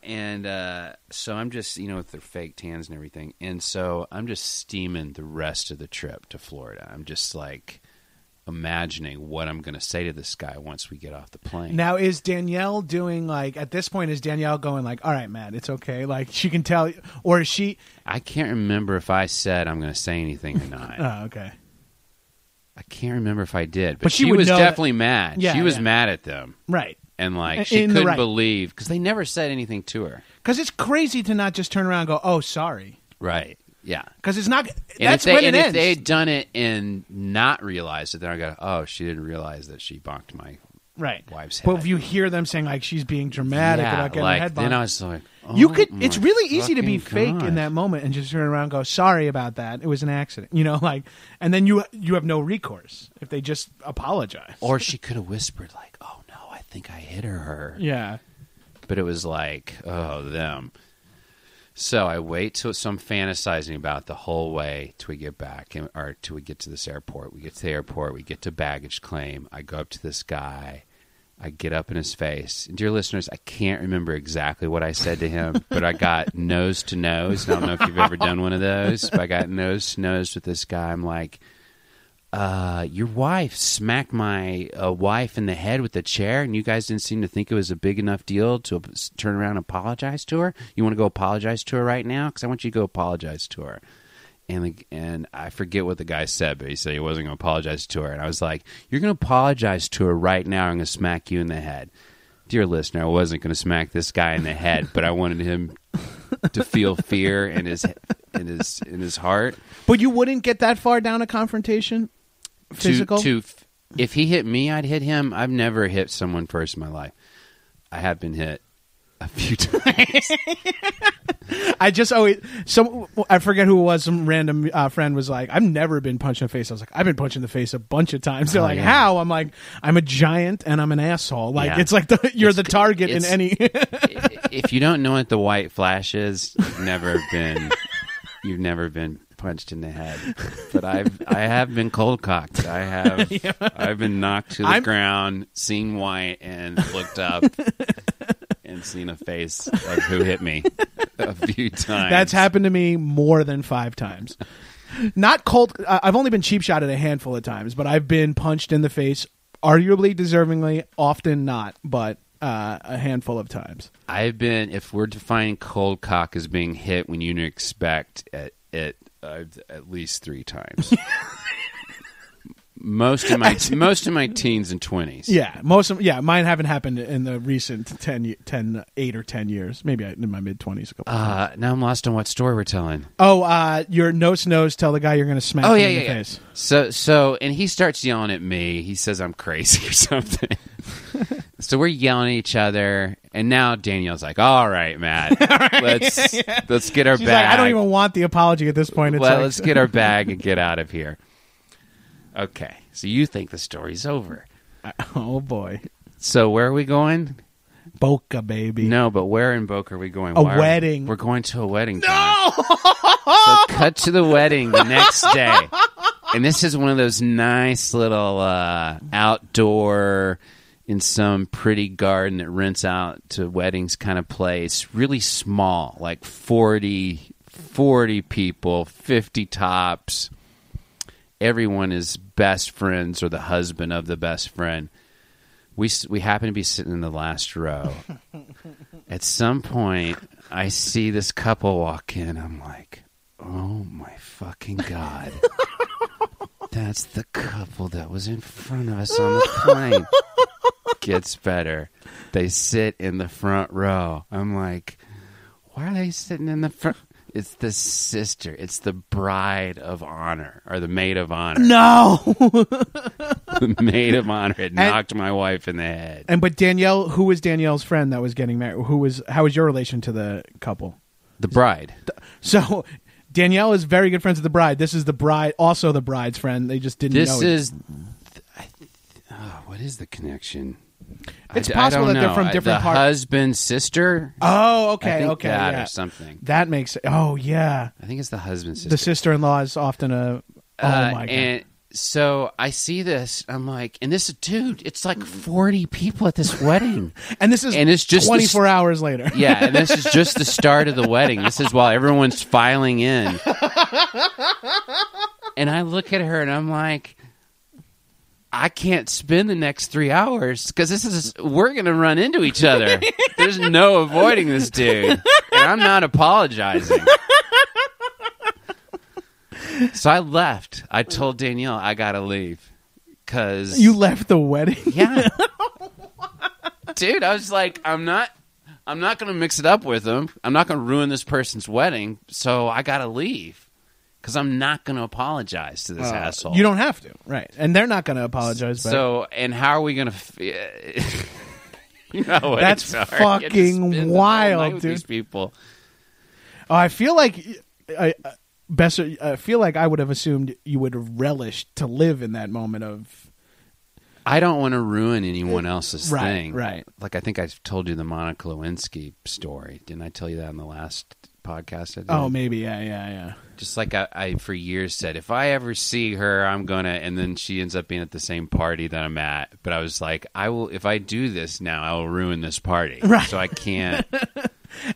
And uh, so I'm just, you know, with their fake tans and everything. And so I'm just steaming the rest of the trip to Florida. I'm just like imagining what I'm going to say to this guy once we get off the plane. Now is Danielle doing like at this point is Danielle going like, all right, Matt, it's okay. Like she can tell, or is she? I can't remember if I said I'm going to say anything or not. (laughs) Oh, okay. I can't remember if I did, but, But she she, was know that- definitely mad. Yeah, she was yeah. mad at them, Right. and like she the couldn't right. believe because they never said anything to her. Because it's crazy to not just turn around and go, oh, sorry. Right? Yeah. Because it's not. And that's if they, when and it if ends. they had done it and not realized it, then I go, oh, she didn't realize that she bonked my right. wife's head." But if you hear them saying like she's being dramatic yeah, about getting like head then I was like, oh you could. It's really easy to be fake in that moment and just turn around and go, sorry about that. It was an accident. (laughs) You know, like, and then you you have no recourse if they just apologize. Or she could have whispered like, oh no, I think I hit her. yeah. but it was like, oh, them. So I wait till so I'm fantasizing about the whole way till we get back, and, or till we get to this airport. We get to the airport, we get to baggage claim. I go up to this guy, I get up in his face. And dear listeners, I can't remember exactly what I said to him, (laughs) but I got nose to nose. I don't know if you've ever done one of those, but I got nose to nose with this guy. I'm like, uh, your wife smacked my uh, wife in the head with a chair, and you guys didn't seem to think it was a big enough deal to turn around and apologize to her. You want to go apologize to her right now? Because I want you to go apologize to her. And and I forget what the guy said, but he said he wasn't going to apologize to her. And I was like, "You're going to apologize to her right now. I'm going to smack you in the head." Dear listener, I wasn't going to smack this guy in the head, but I wanted him to feel fear in his in his in his heart. But you wouldn't get that far down a confrontation. Physical. To, to if he hit me, I'd hit him. I've never hit someone first in my life. I have been hit a few (laughs) times. I just always some I forget who it was. Some random uh, friend was like, "I've never been punched in the face." I was like, "I've been punched in the face a bunch of times." They're Oh, like, yeah. "How?" I'm like, "I'm a giant and I'm an asshole." Like Yeah. it's like the, (laughs) you're It's- the target in any. (laughs) if you don't know what the white flash is, you've never been you've never been punched in the head. But I've I have been cold cocked. I have (laughs) I've been knocked to the I'm- ground, seen white, and looked up (laughs) and seen a face of who hit me a few times. That's happened to me more than five times. Not cold. Uh, I've only been cheap shot at a handful of times, but I've been punched in the face, arguably deservingly. Often not, but uh, a handful of times. I've been, if we're defining cold cock as being hit when you expect it, it uh, at least three times. (laughs) most of my (laughs) most of my teens and twenties. Yeah, most of yeah, mine haven't happened in the recent 10, 10 8 or ten years. Maybe in my mid twenties. A couple. Uh, now I'm lost on what story we're telling. oh, uh, your nose nose. Tell the guy you're going to smack Oh yeah, in yeah, the yeah. face. So so, and he starts yelling at me. He says I'm crazy (laughs) or something. so we're yelling at each other, and now Danielle's like, "All right, Matt, (laughs) let's (laughs) let's get our She's bag." like, I don't even want the apology at this point. It's well, like, let's get our bag and get out of here. Okay, so you think the story's over? (laughs) oh boy, So where are we going? Boca baby. No, but where in Boca are we going? A Why wedding. We're going to a wedding. No. so cut to the wedding the next day, and this is one of those nice little uh, outdoor in some pretty garden that rents out to weddings kind of place. Really small, like 40, 40 people, fifty tops. Everyone is best friends or the husband of the best friend we we happen to be sitting in the last row. (laughs) At some point, I see this couple walk in. I'm like, oh my fucking god. (laughs) That's the couple that was in front of us on the plane. (laughs) Gets better. They sit in the front row. I'm like, why are they sitting in the front? It's the sister. It's the bride of honor or the maid of honor. No. (laughs) The maid of honor had knocked my wife in the head. and but Danielle, who was Danielle's friend that was getting married? Who was? How was your relation to the couple? The bride. So Danielle is very good friends with the bride. This is the bride, also the bride's friend. They just didn't know. This each- is. I, oh, what is the connection? It's I, possible I that they're know. from I- different the part- husband sister. Oh, okay, okay, that yeah. or something. That makes. Oh, yeah. I think it's the husband sister. The sister-in-law is often a. Oh Uh, my god. And so I see this. I'm like, and this dude, it's like 40 people at this wedding. (laughs) And this is and it's just the 24 hours later. (laughs) Yeah, and this is just the start of the wedding. This is while everyone's filing in. (laughs) And I look at her and I'm like, I can't spend the next three hours because this is we're gonna run into each other. (laughs) There's no avoiding this dude, and I'm not apologizing. So I left. I told Danielle I gotta leave because You left the wedding. yeah. (laughs) Dude, I was like, I'm not I'm not gonna mix it up with him. I'm not gonna ruin this person's wedding, so I gotta leave. Cause I'm not gonna apologize to this asshole. Uh, You don't have to, right? And they're not going to apologize. So and how are we f- (laughs) You know what That's it's hard. You have to fucking spend the whole wild, night with dude. These people. oh, I feel like I, I Besser. I feel like I would have assumed you would have relished to live in that moment of I don't want to ruin anyone else's Right, thing. right. Like I think I told you the Monica Lewinsky story. Didn't I tell you that in the last podcast? I did? oh maybe yeah yeah yeah. Just like I, I for years said, if I ever see her, I'm gonna. And then she ends up being at the same party that I'm at. But I was like, I will. If I do this now, I will ruin this party. (laughs) Right. So I can't. (laughs)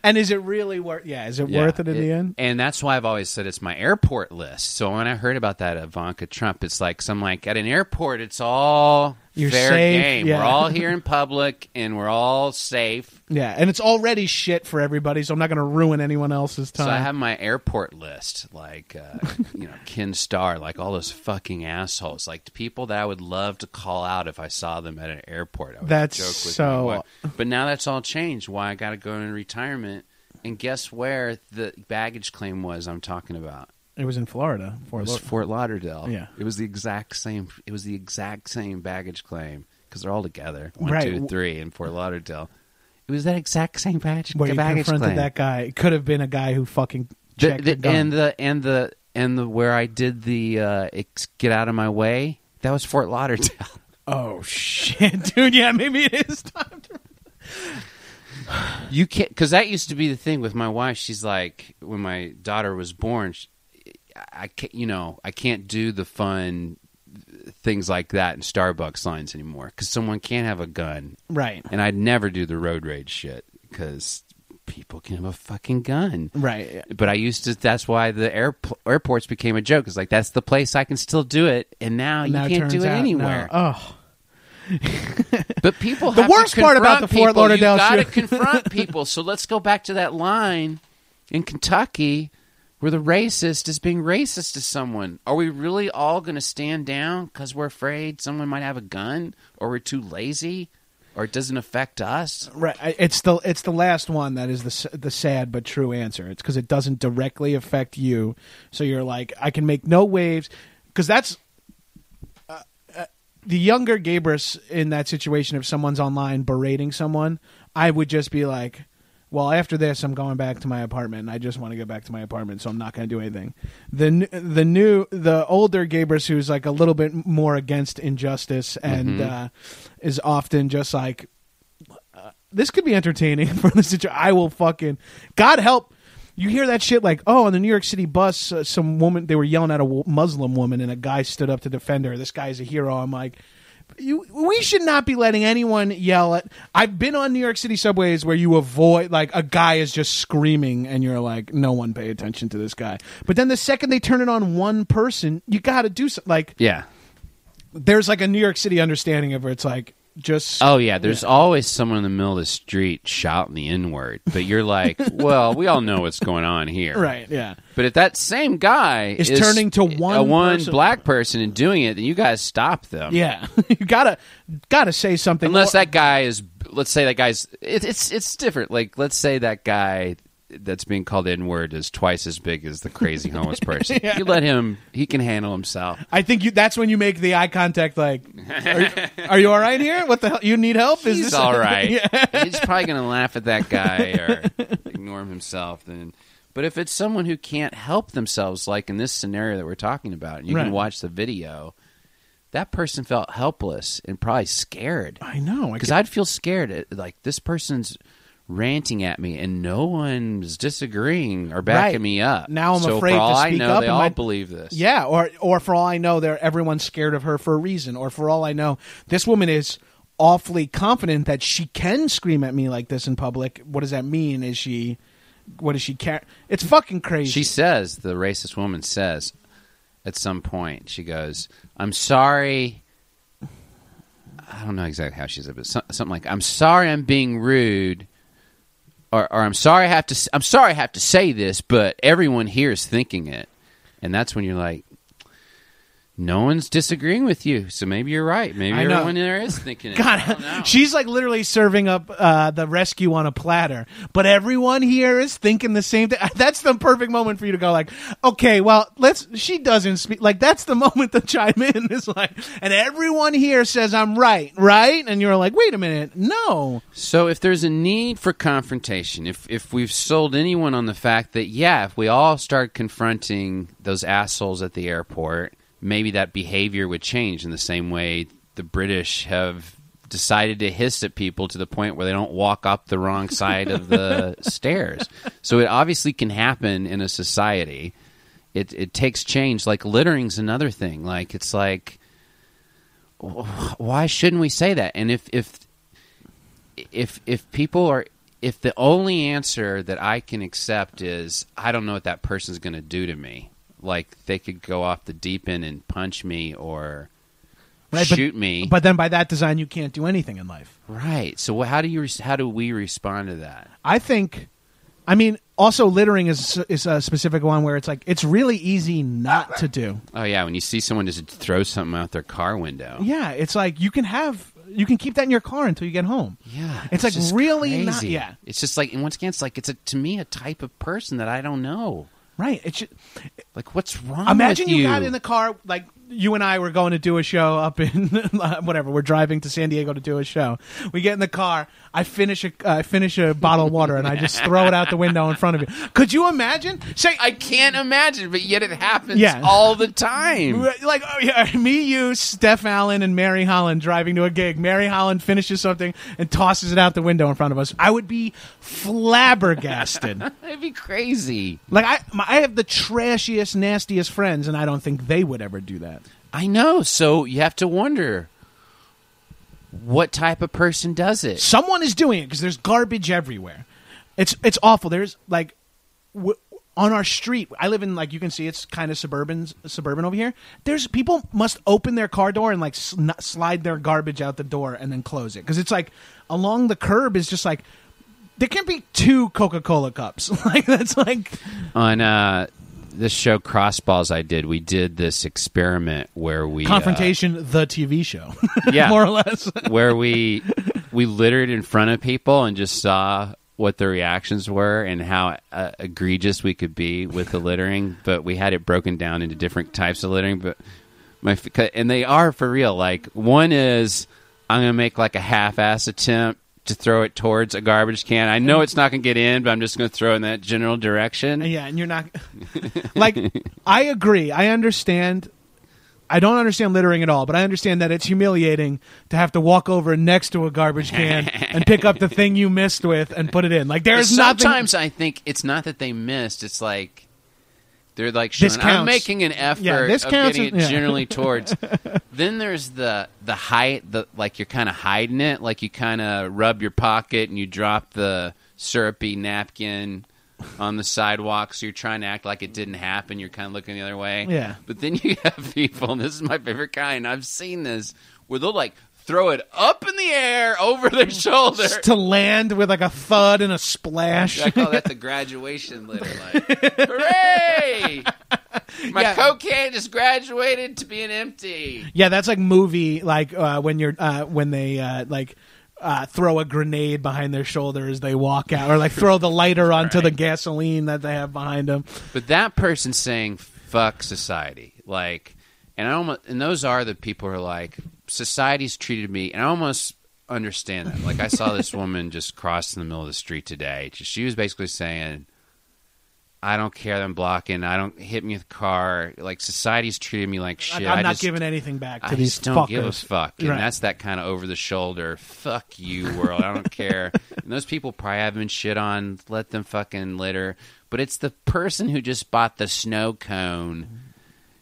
And is it really worth? Yeah, is it Yeah, worth it in the end? And that's why I've always said it's my airport list. So when I heard about that Ivanka Trump, it's like some like at an airport, it's all You're fair safe, game. yeah. We're all here in public and we're all safe. Yeah, and it's already shit for everybody, so I'm not going to ruin anyone else's time. So I have my airport list, like uh, (laughs) you know, Ken Starr, like all those fucking assholes, like the people that I would love to call out if I saw them at an airport. I would That's joke with so-. But now that's all changed. Why I got to go in retirement, and guess where the baggage claim was? I'm talking about. It was in Florida. It Fort was Laud- Fort Lauderdale. Yeah. it was the exact same. It was the exact same baggage claim because they're all together. One, Right. two, three in Fort Lauderdale. It was that exact same baggage, where you baggage confronted claim. that guy. It could have been a guy who fucking The- checked the- and the and the and the where I did the uh, get out of my way. That was Fort Lauderdale. (laughs) oh shit, dude! Yeah, maybe it is time to. You can't because that used to be the thing with my wife. She's like, when my daughter was born, she, I can't, you know, I can't do the fun things like that in Starbucks lines anymore because someone can't have a gun, Right, and I'd never do the road rage shit because people can have a fucking gun. right. But I used to. That's why the air, airports became a joke. It's like that's the place I can still do it, and now you now can't do it out, anywhere. (laughs) no. Oh, But people The have to worst part about the Fort people. Lauderdale you gotta shoot- confront people. So let's go back to that line in Kentucky where the racist is being racist to someone. Are we really all going to stand down because we're afraid someone might have a gun, or we're too lazy, or it doesn't affect us? right. It's the it's the last one that is the the sad but true answer. It's because it doesn't directly affect you, so you're like, I can make no waves because that's. uh, uh, The younger Gabrus in that situation, if someone's online berating someone, I would just be like, "Well, after this, I'm going back to my apartment. and I just want to get back to my apartment, so I'm not going to do anything." The the new the older Gabrus who's like a little bit more against injustice and uh, is often just like, uh, "This could be entertaining (laughs) for the situation." I will fucking God help. You hear that shit like, oh, on the New York City bus, uh, some woman they were yelling at a w- Muslim woman, and a guy stood up to defend her. This guy's a hero. I'm like, you, we should not be letting anyone yell at. I've been on New York City subways where you avoid like a guy is just screaming, and you're like, no one pay attention to this guy. But then the second they turn it on one person, you got to do something. Like Yeah, there's like a New York City understanding of where it's like just Oh yeah, there's always someone in the middle of the street shouting the N word, but you're like, (laughs) well, we all know what's going on here, right, yeah. But if that same guy Is turning to one a one person- black person and doing it, then you guys stop them. Yeah, (laughs) you gotta gotta say something. Unless more- that guy is, let's say that guy's, it, it's it's different. Like let's say that guy that's being called inward is twice as big as the crazy homeless (laughs) person. Yeah. You let him; he can handle himself. I think you. That's when you make the eye contact. Like, are you, are you all right here? What the hell? You need help? Is He's this all (laughs) right. yeah. He's probably going to laugh at that guy or ignore him himself. Then, but if it's someone who can't help themselves, like in this scenario that we're talking about, and you Right. can watch the video, that person felt helpless and probably scared. I know. Because I'd feel scared. At, like this person's ranting at me, and no one's disagreeing or backing Right. me up. Now I'm so afraid for to all I speak know, up they all my- believe this. Yeah, or or for all I know, they're everyone's scared of her for a reason. Or for all I know, this woman is awfully confident that she can scream at me like this in public. What does that mean? Is she? What does she care? It's fucking crazy. She says, the racist woman says at some point, she goes, I'm sorry. I don't know exactly how she said it, but something like, I'm sorry I'm being rude. Or, or I'm sorry I have to. I'm sorry I have to say this, but everyone here is thinking it, and that's when you're like, no one's disagreeing with you, so maybe you're right. Maybe I know. everyone there is (laughs) thinking it. I don't know. God, she's like literally serving up uh, the rescue on a platter, but everyone here is thinking the same thing. (laughs) That's the perfect moment for you to go like, okay, well, let's. She doesn't speak like that's the (laughs) moment to chime in is like, and everyone here says I'm right, right, and you're like, wait a minute, no, So if there's a need for confrontation, if if we've sold anyone on the fact that yeah, if we all start confronting those assholes at the airport, maybe that behavior would change in the same way the British have decided to hiss at people to the point where they don't walk up the wrong side of the (laughs) stairs. So it obviously can happen in a society. It it takes change. Like littering's another thing. Like it's like why shouldn't we say that? And if if if if people are if the only answer that I can accept is I don't know what that person's going to do to me, like they could go off the deep end and punch me or Right, but- shoot me, but then by that design, you can't do anything in life. right? So how do you how do we respond to that? I think, I mean, also littering is is a specific one where it's like it's really easy not to do. Oh yeah, when you see someone just throw something out their car window, Yeah, it's like you can have you can keep that in your car until you get home. Yeah, It's like just really not- yeah. It's just like, and once again, it's like it's a to me a type of person that I don't know. Right. It's just, Like, what's wrong? imagine with you you got in the car like you and I were going to do a show up in (laughs) whatever. We're driving to San Diego to do a show. We get in the car. I finish a I finish a bottle of water and I just throw it out the window in front of you. Could you imagine? Say I can't imagine, but yet it happens Yeah. all the time. like oh yeah, (laughs) me, you, Steph Allynne, and Mary Holland driving to a gig. Mary Holland finishes something and tosses it out the window in front of us. I would be flabbergasted. (laughs) That'd be crazy. like I, my, I have the trashiest, nastiest friends, and I don't think they would ever do that. I know. So you have to wonder what type of person does it. Someone is doing it because there's garbage everywhere. It's it's awful. There's like w- on our street. I live in like you can see it's kind of suburban suburban over here. There's people must open their car door and like slide their garbage out the door and then close it because it's like along the curb is just like there can't be two Coca Cola cups. (laughs) like that's like On uh, this show Crossballs, I did. We did this experiment where we uh, confrontation the TV show. (laughs) yeah, more or less. (laughs) where we we littered in front of people and just saw what the reactions were and how uh, egregious we could be with the littering. But we had it broken down into different types of littering. But my and they are for real. Like one is I'm gonna make like a half-ass attempt to throw it towards a garbage can. I know it's not gonna get in, but I'm just gonna throw it in that general direction. Yeah, and you're not (laughs) like I agree. I understand. I don't understand littering at all, but I understand that it's humiliating to have to walk over next to a garbage can and pick up the thing you missed with and put it in. Like But there's nothing. sometimes I think it's not that they missed. It's like they're like This showing, I'm making an effort Yeah, this of counts getting it yeah. generally towards. (laughs) then there's the the height, the like you're kind of hiding it, like you kind of rub your pocket and you drop the syrupy napkin on the sidewalk, so you're trying to act like it didn't happen. You're kind of looking the other way. Yeah. But then you (laughs) have people, and this is my favorite kind. I've seen this where they'll like throw it up in the air over their shoulder. to land with like a thud and a splash. I call that the (laughs) graduation litter. Like, (laughs) hooray! My Yeah. Coke can just graduated to being empty. Yeah, that's like movie like uh, when you're uh, when they uh, like uh, throw a grenade behind their shoulder as they walk out, or like throw the lighter onto the gasoline that they have behind them. But that person saying "fuck society," like, and I almost, and those are the people who are like, society's treated me, and I almost understand that. Like, I saw this (laughs) woman just cross in the middle of the street today. She was basically saying, "I don't care that I'm blocking. I don't hit me with a car. Like, society's treated me like shit. I'm not just, giving anything back to I these just don't fuckers. give a fuck. And Right. that's that kind of over the shoulder, fuck you world. I don't care. (laughs) And those people probably haven't been shit on. Let them fucking litter. But it's the person who just bought the snow cone mm-hmm.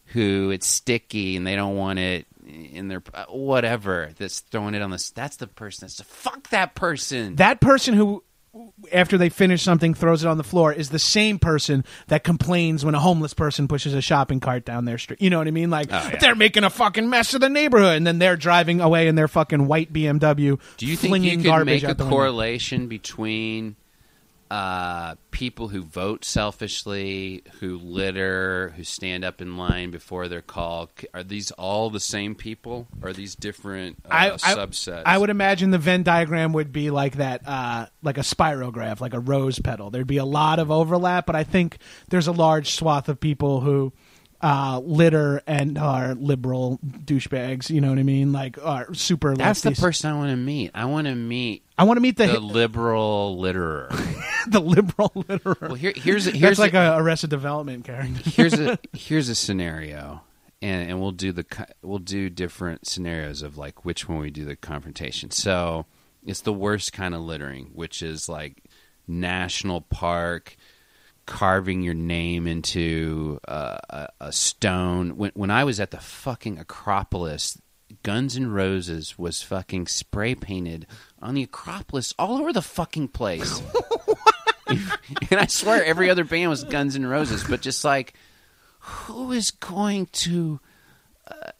who it's sticky and they don't want it in their uh, whatever that's throwing it on this. That's the person that's fuck that person. that person who after they finish something throws it on the floor is the same person that complains when a homeless person pushes a shopping cart down their street. You know what I mean? Like Oh, yeah. they're making a fucking mess of the neighborhood, and then they're driving away in their fucking white BMW. Do you think you could make a the window. correlation between uh, people who vote selfishly, who litter, who stand up in line before they're called. Are these all the same people? Or are these different uh, I, I, subsets? I would imagine the Venn diagram would be like that, uh, like a spirograph, like a rose petal. There'd be a lot of overlap, but I think there's a large swath of people who uh, litter and are liberal douchebags. You know what I mean? Like are super. That's the person I want to meet. I want to meet I want to meet the the liberal litterer. (laughs) the liberal litterer. Well, here, here's That's here's like a, a Arrested Development character. (laughs) here's a (laughs) here's a scenario, and and we'll do the we'll do different scenarios of like which one we do the confrontation. So it's the worst kind of littering, which is like national park carving your name into uh, a, a stone. When when I was at the fucking Acropolis. Guns N' Roses was fucking spray painted on the Acropolis all over the fucking place. (laughs) (laughs) and I swear every other band was Guns N' Roses, but just like, who is going to uh,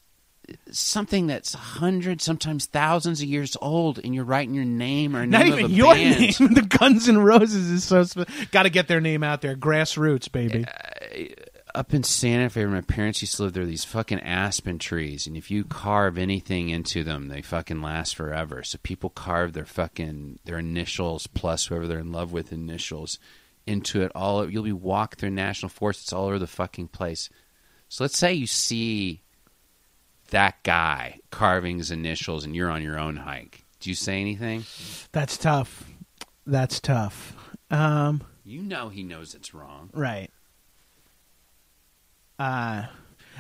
something that's hundreds, sometimes thousands of years old, and you're writing your name or Not name even your band? name. (laughs) The Guns N' Roses is so. Sp- Got to get their name out there. Grassroots, baby. Uh, up in Santa Fe, where my parents used to live, there are these fucking aspen trees, and if you carve anything into them, they fucking last forever. So people carve their fucking their initials plus whoever they're in love with initials into it. All you'll be walk through national forests all over the fucking place. So let's say you see that guy carving his initials, and you're on your own hike. Do you say anything? That's tough. That's tough. Um, You know he knows it's wrong. right. Uh,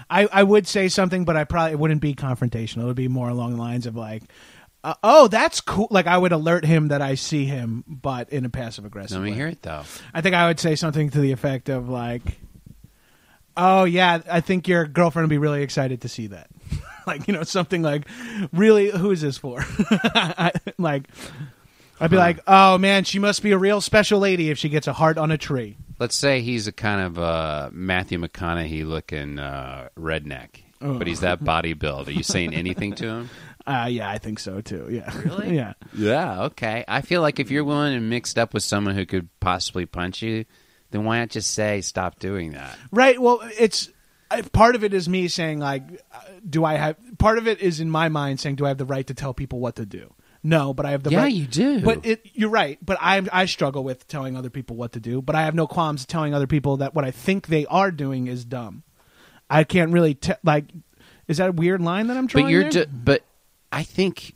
I I would say something, but I probably it wouldn't be confrontational. It would be more along the lines of like, uh, "Oh, that's cool." Like I would alert him that I see him, but in a passive aggressive. Let me way. hear it though. I think I would say something to the effect of like, "Oh yeah, I think your girlfriend would be really excited to see that." (laughs) like you know something like, "Really, who is this for?" I, (laughs) like, I'd be Huh. like, "Oh man, she must be a real special lady if she gets a heart on a tree." Let's say he's a kind of uh, Matthew McConaughey looking uh, redneck, Oh. but he's that body build. Are you saying anything to him? (laughs) Uh, yeah, I think so too. Yeah, Really? yeah. Yeah, okay. I feel like if you're willing and mixed up with someone who could possibly punch you, then why not just say stop doing that? Right. Well, it's I- part of it is me saying like, do I have? Part of it is in my mind saying, do I have the right to tell people what to do? No, but I have the Yeah, right. you do. But it, you're right. But I I struggle with telling other people what to do. But I have no qualms telling other people that what I think they are doing is dumb. I can't really te- like. Is that a weird line that I'm trying? But you're, d- but I think,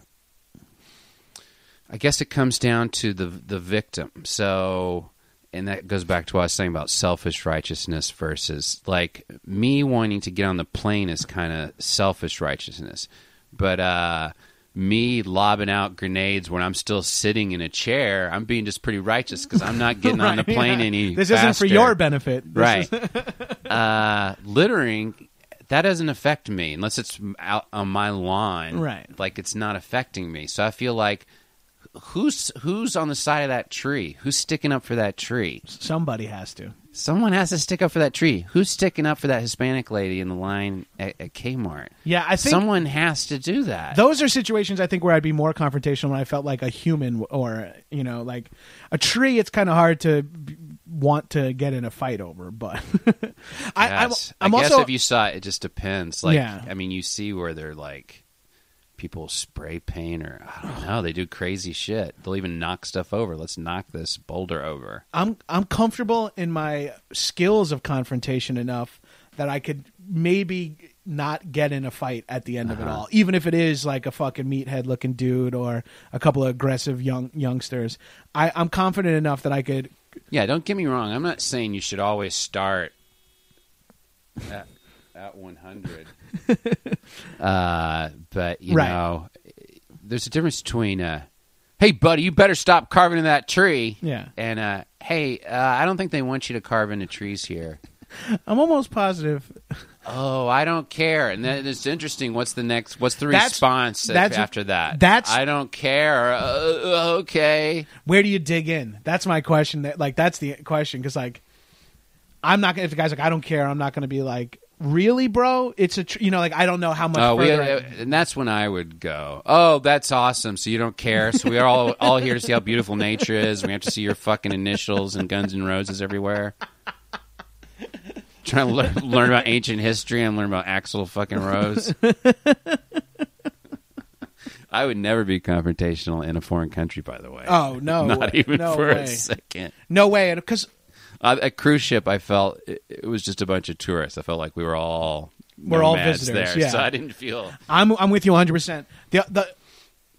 I guess it comes down to the the victim. So, and that goes back to what I was saying about selfish righteousness versus like me wanting to get on the plane is kind of selfish righteousness, but uh, me lobbing out grenades when I'm still sitting in a chair, I'm being just pretty righteous because I'm not getting on the (laughs) plane yeah. any. (laughs) This isn't for your benefit, This right? (laughs) uh, littering that doesn't affect me unless it's out on my lawn. Right. Like it's not affecting me. So I feel like who's who's on the side of that tree? Who's sticking up for that tree? Somebody has to. Someone has to stick up for that tree. Who's sticking up for that Hispanic lady in the line at, at Kmart? Yeah, I think Someone has to do that. those are situations I think where I'd be more confrontational when I felt like a human or you know like a tree. It's kind of hard to b- want to get in a fight over, but (laughs) I, I'm, Yes. I'm I guess also if you saw it, it just depends. Like, Yeah. I mean, you see where they're like people spray paint or I don't know. They do crazy shit. They'll even knock stuff over. Let's knock this boulder over. I'm I'm comfortable in my skills of confrontation enough that I could maybe not get in a fight at the end of Uh-huh. it all, even if it is like a fucking meathead looking dude or a couple of aggressive young youngsters. I, I'm confident enough that I could. Yeah, don't get me wrong. I'm not saying you should always start at, at 100. (laughs) uh, but, you Right. know, there's a difference between, uh, hey, buddy, you better stop carving in that tree. Yeah. And, uh, hey, uh, I don't think they want you to carve into trees here. (laughs) I'm almost positive. (laughs) Oh, I don't care. And then it's interesting. What's the next? What's the That's- response that's- after that? that's- I don't care. Uh, okay. Where do you dig in? That's my question. That like that's the question because like I'm not gonna. If the guy's like I don't care, I'm not gonna be like really, bro. It's a tr-, you know like I don't know how much. Oh, we, I- and that's when I would go. Oh, that's awesome. So you don't care. So we are all all here to see how beautiful nature is. We have to see your fucking initials and Guns N' Roses everywhere. Trying to learn, learn about ancient history and learn about Axl fucking Rose. I would never be confrontational in a foreign country. By the way. Oh no! (laughs) not way. even no for way. a second. No way. Because Uh, at cruise ship, I felt it, it was just a bunch of tourists. I felt like we were all We're all visitors, there, yeah. so I didn't feel. I'm I'm with you 100. percent The the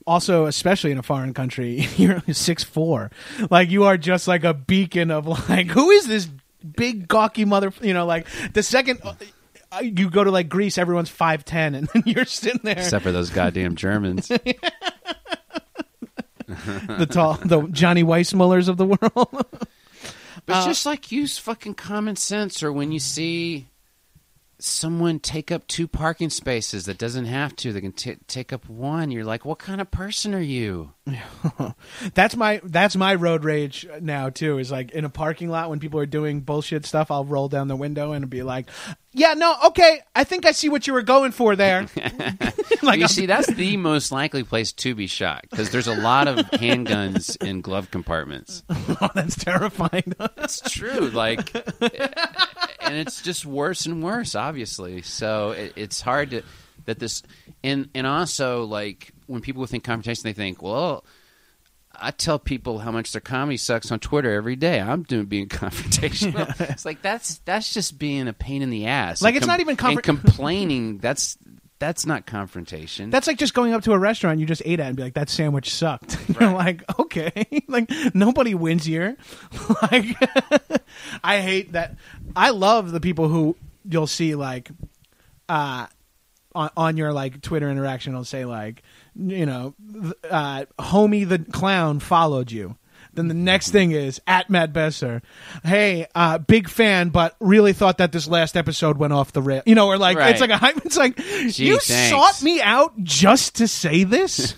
also especially in a foreign country, (laughs) you're six four, like you are just like a beacon of like who is this big gawky mother? You know, like the second. uh, You go to like Greece, everyone's five ten, and (laughs) then you're sitting there, Except for those goddamn Germans. (laughs) the tall, the Johnny Weissmullers of the world. But Uh, it's just like use fucking common sense, or when you see someone take up two parking spaces that doesn't have to, they can t- take up one. You're like, what kind of person are you? (laughs) that's my that's my road rage now too. Is like in a parking lot when people are doing bullshit stuff, I'll roll down the window and be like, "Yeah, no, okay, I think I see what you were going for there." (laughs) (laughs) like you I'm- see, that's the most likely place to be shot because there's a lot of (laughs) handguns in glove compartments. oh, that's terrifying. It's true, like, and it's just worse and worse, obviously. So it, it's hard to that this, and and also like when people think confrontation, they think, well, I tell people how much their comedy sucks on Twitter every day. I'm doing being (laughs) confrontational. (laughs) it's like that's that's just being a pain in the ass. Like, it's not even and complaining. (laughs) That's that's not confrontation. That's like just going up to a restaurant you just ate at and be like, "That sandwich sucked." You're like, "Okay, like nobody wins here." like, I hate that. I love the people who you'll see like, uh, on on your like Twitter interaction, will say like, you know, uh, homie the clown followed you. Then the next thing is at Matt Besser. Hey, uh, big fan, but really thought that this last episode went off the rail. You know, or like Right. it's like a hype. It's like you thanks. sought me out just to say this.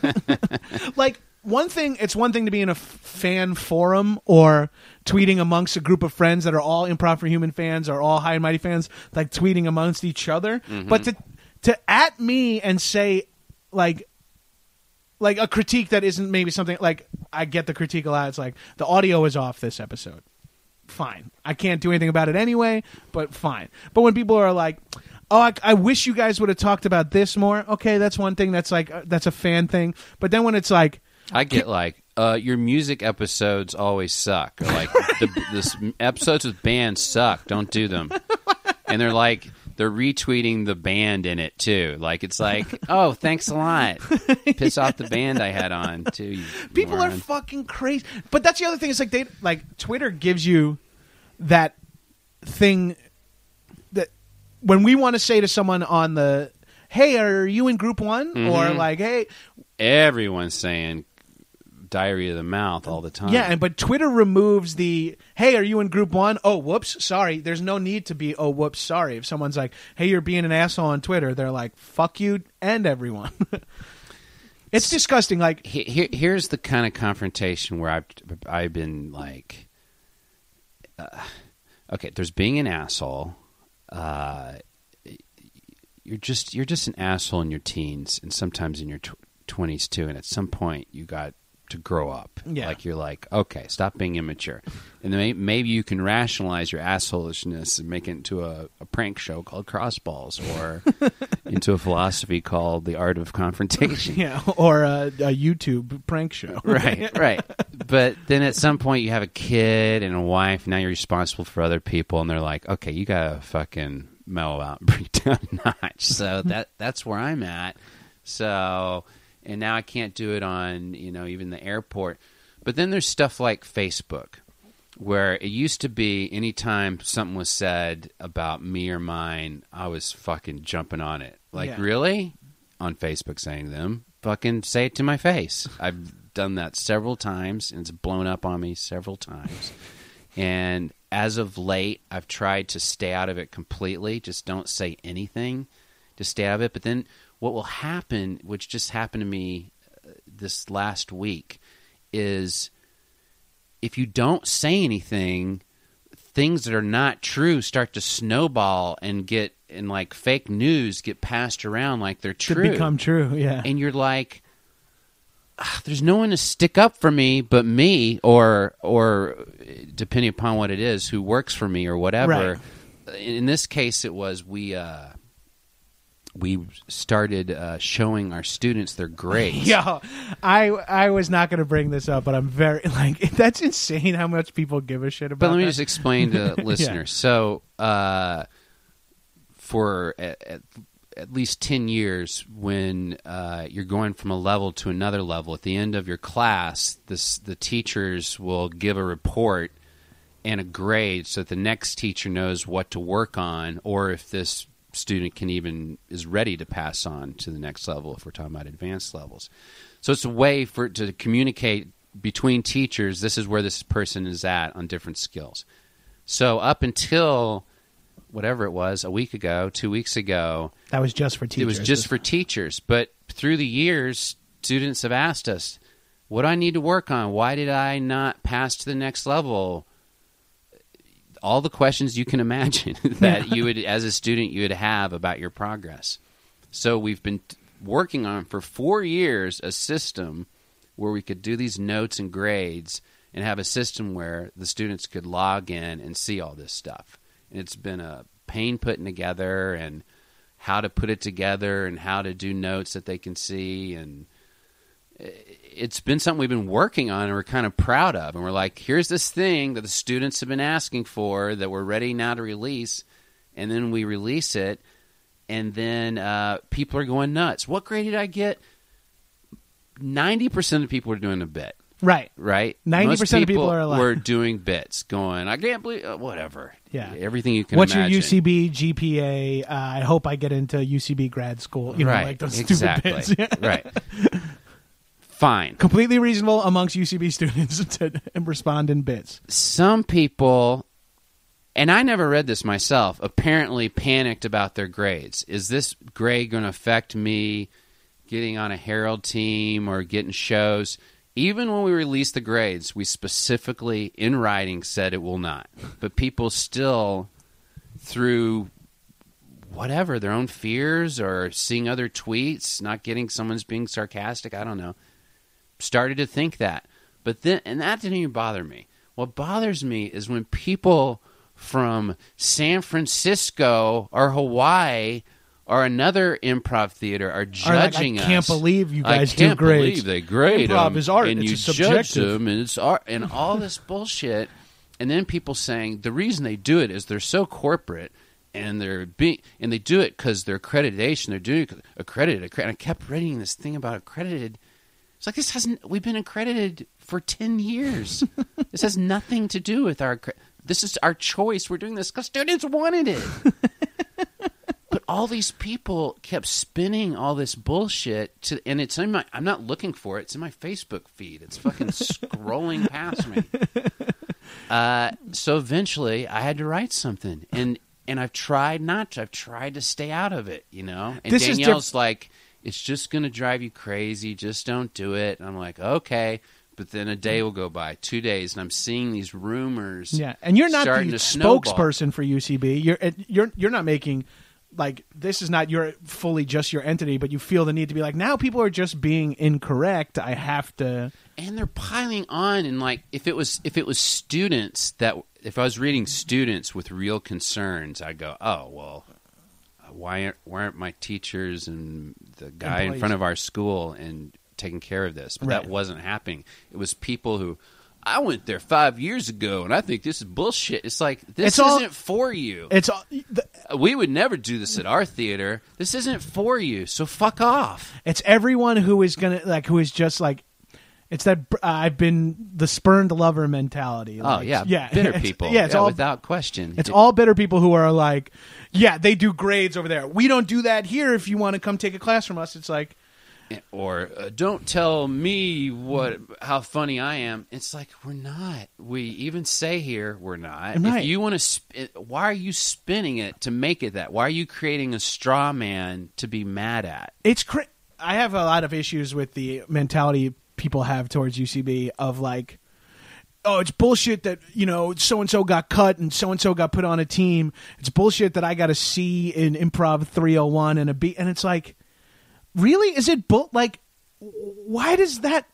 (laughs) like one thing, it's one thing to be in a f- fan forum or tweeting amongst a group of friends that are all Improv4Humans fans or all high and mighty fans, like tweeting amongst each other. Mm-hmm. But to to at me and say like like a critique that isn't maybe something like I get the critique a lot. It's like the audio is off this episode. Fine, I can't do anything about it anyway. But fine. But when people are like, "Oh, I, I wish you guys would have talked about this more," okay, that's one thing. That's like uh, that's a fan thing. But then when it's like, I get like uh, your music episodes always suck, or like (laughs) the this episodes with bands suck. Don't do them. And they're like they're retweeting the band in it too. Like it's like, oh, thanks a lot. Piss off the band I had on too. you people are fucking crazy. But that's the other thing. It's like they like Twitter gives you that thing that when we want to say to someone on the hey are you in group one Mm-hmm. or like hey Everyone's saying diarrhea of the mouth all the time. yeah and but twitter removes the hey are you in group one? Oh, whoops sorry there's no need to be oh whoops sorry if someone's like hey you're being an asshole on twitter they're like fuck you and everyone (laughs) it's disgusting like He- here, here's the kind of confrontation where I've I've been like, uh, okay, there's being an asshole. Uh, you're just you're just an asshole in your teens and sometimes in your twenties too. And at some point, you got to grow up. Yeah. Like you're like, okay, stop being immature, and then maybe you can rationalize your assholishness and make it into a, a prank show called Crossballs, or (laughs) into a philosophy called the art of confrontation. (laughs) Yeah, or a, a YouTube prank show. (laughs) right, right. But then at some point, you have a kid and a wife. Now you're responsible for other people, and they're like, okay, you gotta fucking mellow out and bring down a notch. So that that's where I'm at. So and now I can't do it on you know even the airport. But then there's stuff like Facebook, where it used to be anytime something was said about me or mine, I was fucking jumping on it. Like Yeah. really on Facebook saying to them, fucking say it to my face. I've done that several times and it's blown up on me several times. And as of late, I've tried to stay out of it completely. Just don't say anything to stay out of it. But then what will happen, which just happened to me uh, this last week, is if you don't say anything, things that are not true start to snowball and get and like fake news get passed around like they're To true. become true, yeah. and you're like "Ah, there's no one to stick up for me but me or or depending upon what it is who works for me or whatever. In this case it was we uh we started uh, showing our students their grades (laughs) Yeah, I I was not going to bring this up, but I'm very (laughs) like (laughs) that's insane how much people give a shit about. But let me that. just explain to listeners. So, uh, for at, at, at least 10 years, when uh, you're going from a level to another level, at the end of your class, this, the teachers will give a report and a grade so that the next teacher knows what to work on or if this student can even is ready to pass on to the next level if we're talking about advanced levels so it's a way for to communicate between teachers this is where this person is at on different skills so up until whatever it was a week ago two weeks ago that was just for teachers. it was just for teachers. But through the years, students have asked us, what do I need to work on? Why did I not pass to the next level? All the questions you can imagine (laughs) that you would, as a student, you would have about your progress. So we've been t- working on for four years a system where we could do these notes and grades and have a system where the students could log in and see all this stuff. And it's been a pain putting together and how to put it together and how to do notes that they can see and eh, it's been something we've been working on and we're kind of proud of and we're like here's this thing that the students have been asking for that we're ready now to release and then we release it and then uh, people are going nuts what grade did i get 90% of people are doing a bit right. right 90% Most of people are like- were doing bits going i can't believe uh, whatever Yeah. everything you can What's imagine. your UCB GPA? Uh, I hope I get into UCB grad school. You know, right like those exactly bits. (laughs) right fine Completely reasonable amongst UCB students (laughs) to respond in bits. some people and I never read this myself apparently panicked about their grades. Is this grade going to affect me getting on a Harold team or getting shows? Even when we released the grades, we specifically in writing said it will not. But people still through whatever their own fears or seeing other tweets, not getting someone's being sarcastic, I don't know, started to think that. But then, and that didn't even bother me. What bothers me is when people from San Francisco or Hawaii or another improv theater are Or like, judging I us. can't believe you guys I can't do grades. believe they grade Improv is art. and It's you a judge them, and it's art, and all this bullshit. And then people saying the reason they do it is they're so corporate, and they're being, and they do it because their accreditation. They're doing accredited. accredited. And I kept reading this thing about accredited. It's like this hasn't. We've been accredited for ten years. (laughs) this has nothing to do with our. This is our choice. We're doing this because students wanted it. (laughs) but all these people kept spinning all this bullshit to, and it's in my. I'm not looking for it. It's in my Facebook feed. It's fucking (laughs) scrolling past me. Uh, so eventually, I had to write something, and and I've tried not to. I've tried to stay out of it, you know. And This is Danielle's like, "It's just going to drive you crazy. Just don't do it." And I'm like, "Okay." but then a day will go by, two days, and I'm seeing these rumors. Yeah, and you're not starting the spokesperson for UCB. You're you're you're not making like this is not your fully just your entity, but you feel the need to be like now people are just being incorrect. I have to. and they're piling on and like if it was if it was students that if I was reading students with real concerns, I'd go, oh well, why aren't my teachers and the guy in front of our school and taking care of this? But Right. that wasn't happening. It was people who. I went there five years ago, and I think this is bullshit. It's like this It's isn't for you. It's all- the- we would never do this at our theater. This isn't for you, so fuck off. it's everyone who is gonna like who is just like. It's that uh, I've been the spurned lover mentality. Oh yeah, yeah, bitter (laughs) people. Yeah, it's all without question. It's all bitter people who are like, yeah, they do grades over there. We don't do that here. If you want to come take a class from us, it's like, or uh, don't tell me what how funny I am. It's like we're not. We even say here we're not. Right. If you want to, sp- why are you spinning it to make it that? Why are you creating a straw man to be mad at? it's. Cra- I have a lot of issues with the mentality people have towards UCB of like, oh, it's bullshit that you know so and so got cut and so and so got put on a team. It's bullshit that I got a C in improv 301 and a B, and it's like, really, is it bull? Like, why does that?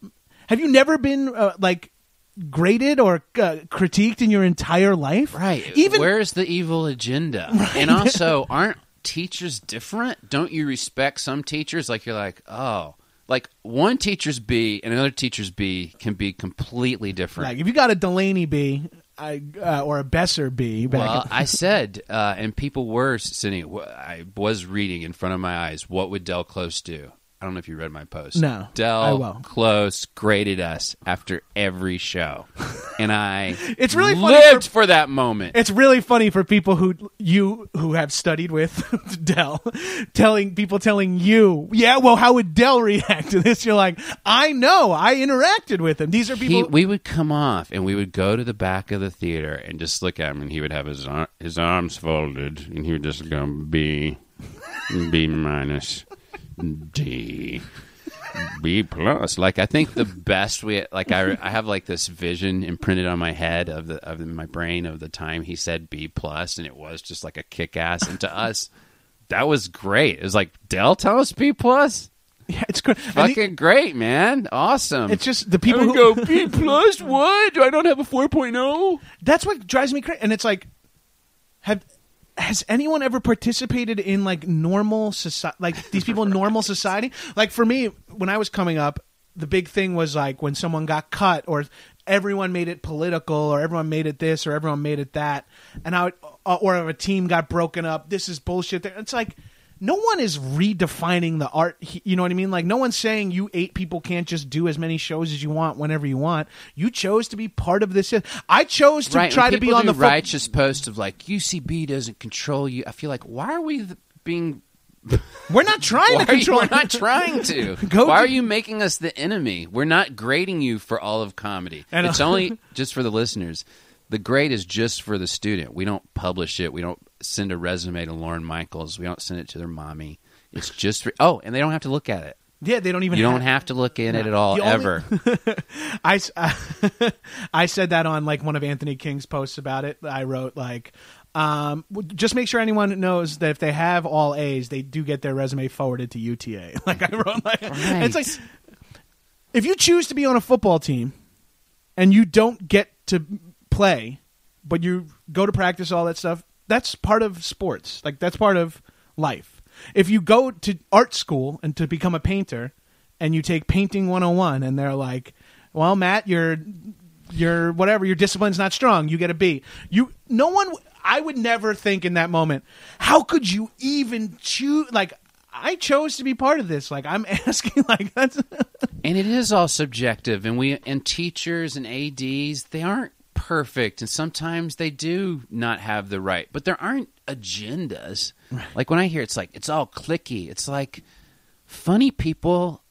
Have you never been uh, like? graded or uh, critiqued in your entire life Right. even where's the evil agenda? (laughs) And also, aren't teachers different? Don't you respect some teachers? Like you're like, oh, like one teacher's B and another teacher's B can be completely different. Like if you got a Delaney B, I, uh, or a Besser B, Well, I (laughs) said, uh, and people were sending. I was reading in front of my eyes. What would Del Close do? I don't know if you read my post. No, Del I will. Close graded us after every show, and I (laughs) It's really funny lived for- for, that moment. it's really funny for people who you who have studied with (laughs) Del, telling people telling you, yeah, well, how would Del react to this? You're like, I know, I interacted with him. These are he, people. we would come off and we would go to the back of the theater and just look at him and he would have his ar- his arms folded and he would just go B B minus D B plus like I think the best we like I, I have like this vision imprinted on my head of the of my brain of the time he said B plus and it was just like a kick ass and to us that was great it was like Del tell us B plus yeah, it's the- fucking great man awesome it's just the people who go B plus. What? Do I not have a 4.0? That's what drives me crazy. And it's like, have has anyone ever participated in like normal society? Like these people in normal (laughs) society? Like for me, when I was coming up, the big thing was like when someone got cut or everyone made it political or everyone made it this or everyone made it that, and I would, uh, or a team got broken up. This is bullshit. It's like. No one is redefining the art. You know what I mean? Like, no one's saying you eight people can't just do as many shows as you want whenever you want. You chose to be part of this. I chose to right. try to be on the fo- righteous post of like UCB doesn't control you. I feel like why are we th- being? (laughs) We're not trying to are you, we're (laughs) not (laughs) trying to. Go why to- are you making us the enemy? We're not grading you for all of comedy. And, uh, it's only just for the listeners. The grade is just for the student. We don't publish it. We don't send a resume to Lorne Michaels. We don't send it to their mommy. It's just for oh, and they don't have to look at it. Yeah, they don't even. You don't have. have to look in it at all The only- ever. (laughs) I, s- (laughs) I said that on like one of Anthony King's posts about it. I wrote like, um, just make sure anyone knows that if they have all A's, they do get their resume forwarded to UTA. (laughs) Like I wrote, like it's like if you choose to be on a football team and you don't get to play, but you go to practice, all that stuff, that's part of sports. Like that's part of life. If you go to art school and to become a painter and you take painting 101 and they're like, well, Matt, your your whatever, your discipline's not strong, you get a B. You no one I would never think in that moment, how could you even choose like I chose to be part of this. Like I'm (laughs) asking like that's And it is all subjective, and we and teachers and ads they aren't perfect, and sometimes they do not have the right. But there aren't agendas. Like when I hear it's like it's all clicky. It's like funny people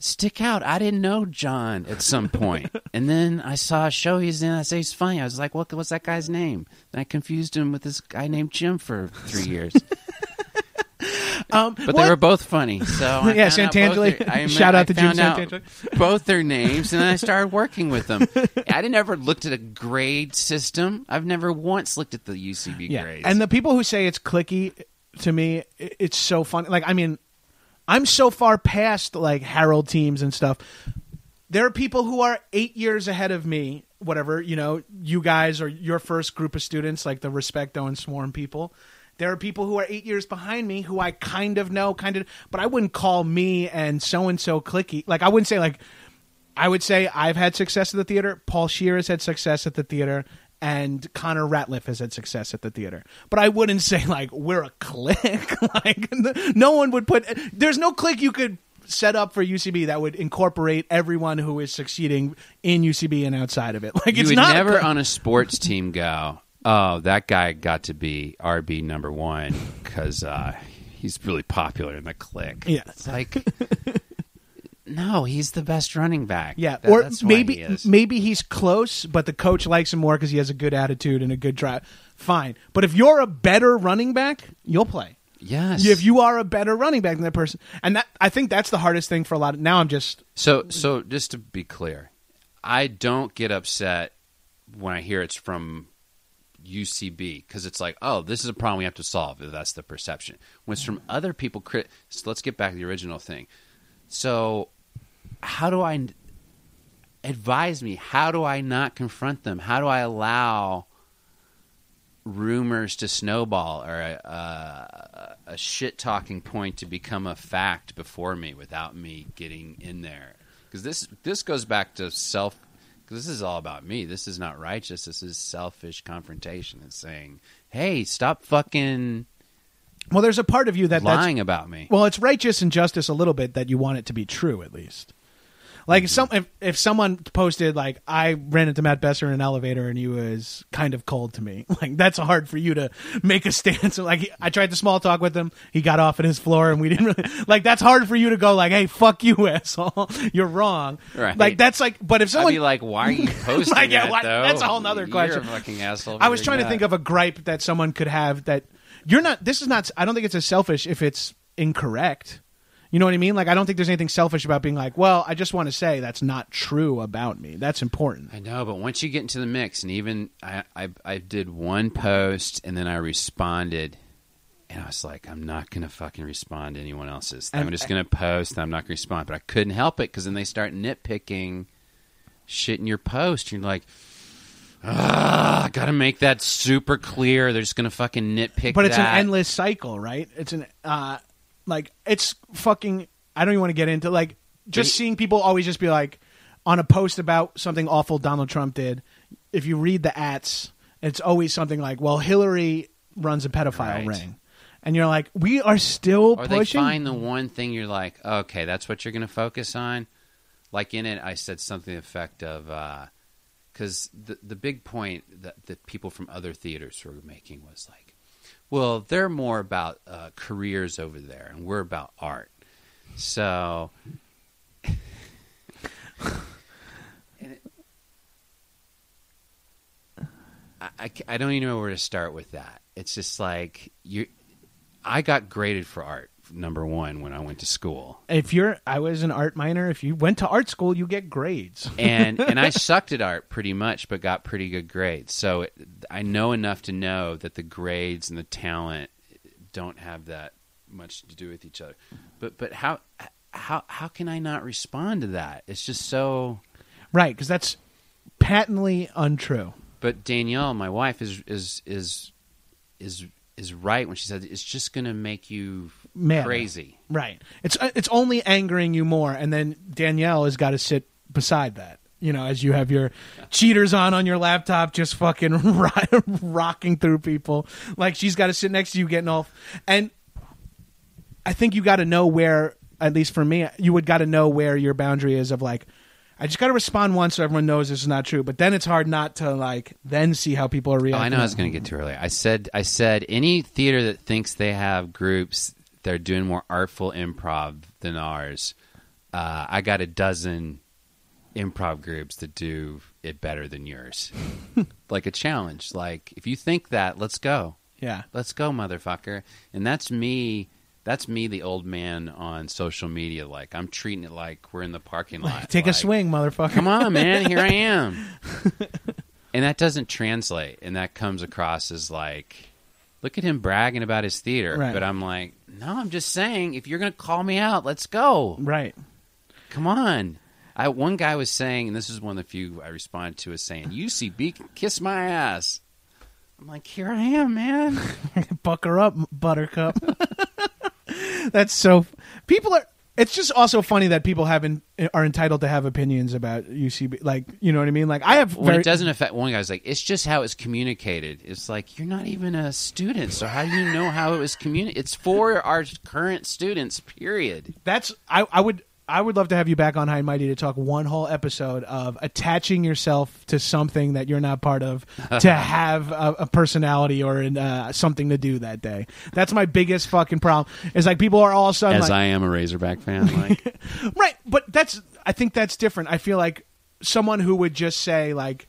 stick out. I didn't know John at some point, (laughs) and then I saw a show he's in. I say he's funny. I was like, what? What's that guy's name? And I confused him with this guy named Jim for three years. Um, But what- they were both funny. So (laughs) I Yeah, Santangeli. their- I (laughs) Shout out I to Jim Santangeli. Both their names, and then I started working with them. (laughs) I didn't ever looked at a grade system. I've never once looked at the UCB yeah. grades. And the people who say it's clicky, to me, it's so funny. Like, I mean, I'm so far past like Harold teams and stuff. There are people who are eight years ahead of me. Whatever you know, you guys are your first group of students, like the Respecto and Swarm people. There are people who are eight years behind me who I kind of know, kind of, but I wouldn't call me and so and so clicky. Like I wouldn't say like I would say I've had success at the theater. Paul Scheer has had success at the theater, and Connor Ratliff has had success at the theater. But I wouldn't say like we're a clique. (laughs) like no one would put. There's no clique you could set up for UCB that would incorporate everyone who is succeeding in UCB and outside of it. Like you it's would not never on a sports team go, oh, that guy got to be RB number one because uh, he's really popular in the clique. Yeah. It's like, no, he's the best running back. Yeah, That- or maybe he maybe he's close, but the coach likes him more because he has a good attitude and a good drive. Fine, but if you're a better running back, you'll play. Yes. If you are a better running back than that person, and that I think that's the hardest thing for a lot. of Now I'm just So, so just to be clear, I don't get upset when I hear it's from UCB because it's like, oh, this is a problem we have to solve. That's the perception. When it's from other people, crit- so let's get back to the original thing. So, how do I advise me? How do I not confront them? How do I allow rumors to snowball or a, a, a shit talking point to become a fact before me without me getting in there? Because this this goes back to self. Because this is all about me. This is not righteous. This is selfish confrontation. It's saying, "Hey, stop fucking well. There's a part of you that that's lying about me." well, it's righteous and justice a little bit that you want it to be true at least. Like if some if, if someone posted like I ran into Matt Besser in an elevator and he was kind of cold to me, (laughs) like that's hard for you to make a stance. (laughs) Like I tried to small talk with him, he got off at his floor, and we didn't really like. That's hard for you to go like, hey, fuck you, (laughs) asshole, you're wrong. Right. Like that's like, but if I'd someone be like, "Why are you posting Like, yeah, that?" why- though? that's a whole nother You're question. a fucking asshole. I was trying to think of a gripe that someone could have that you're not. This is not. I don't think it's as selfish if it's incorrect. You know what I mean? Like I don't think there's anything selfish about being like, well, I just want to say that's not true about me. That's important. I know, but once you get into the mix, and even I, I, I did one post, and then I responded, and I was like, I'm not gonna fucking respond to anyone else's. I'm And- just gonna post, and I'm not gonna respond. But I couldn't help it because then they start nitpicking shit in your post. You're like, ah, I gotta make that super clear. They're just gonna fucking nitpick. But it's an endless cycle, right? It's an uh like it's fucking I don't even want to get into like just seeing people always just be like on a post about something awful Donald Trump did. If you read the ats, it's always something like, "Well, Hillary runs a pedophile Right. ring." And you're like, "We are still or they pushing." find the one thing you're like, okay, that's what you're going to focus on. Like in it, I said something to the effect of, uh, because the the big point that, that people from other theaters were making was like, well, they're more about uh, careers over there, and we're about art. So, it- I, I I don't even know where to start with that. It's just like you. I got graded for art number one when I went to school, if you're I was an art minor, if you went to art school, you get grades. (laughs) and and I sucked at art pretty much, but got pretty good grades. So it, I know enough to know that the grades and the talent don't have that much to do with each other. But but how how how can I not respond to that? It's just so. right, cuz that's patently untrue. But Danielle, my wife, is is is is is right when she said it's just going to make you Mad. crazy. Right. It's uh, it's only angering you more, and then Danielle has got to sit beside that. You know, as you have your cheaters on on your laptop, just fucking (laughs) ro- rocking through people. Like she's got to sit next to you, getting off. And I think you got to know where, at least for me, you would got to know where your boundary is of like. I just got to respond once so everyone knows this is not true. But then it's hard not to like then see how people are Oh, reacting. I know I was going to get to earlier. I said I said any theater that thinks they have groups that are doing more artful improv than ours. Uh, I got a dozen improv groups that do it better than yours. (laughs) like a challenge. Like if you think that, let's go. Yeah. Let's go, motherfucker. And that's me. That's me, the old man on social media. Like I'm treating it like we're in the parking lot. Take a swing, motherfucker. Come on, man. Here I am. (laughs) and that doesn't translate, and that comes across as like, look at him bragging about his theater. Right. But I'm like, no, I'm just saying, if you're going to call me out, let's go. Right. Come on. I one guy was saying, and this is one of the few I responded to, is saying, UCB kiss my ass. I'm like, here I am, man. (laughs) Buck her up, Buttercup. (laughs) That's so. People are. It's just also funny that people have in, are entitled to have opinions about UCB. Like, you know what I mean? Like, I have. when very- it doesn't affect one guy's like, it's just how it's communicated. It's like you're not even a student, so how do you know how it was communicated? It's for our current students. Period. That's I, I would I would love to have you back on High and Mighty to talk one whole episode of attaching yourself to something that you're not part of (laughs) to have a, a personality or an, uh, something to do that day. That's my biggest fucking problem. Is like people are all of a sudden As like, I am a Razorback fan, like (laughs) right, but that's I think that's different. I feel like someone who would just say like.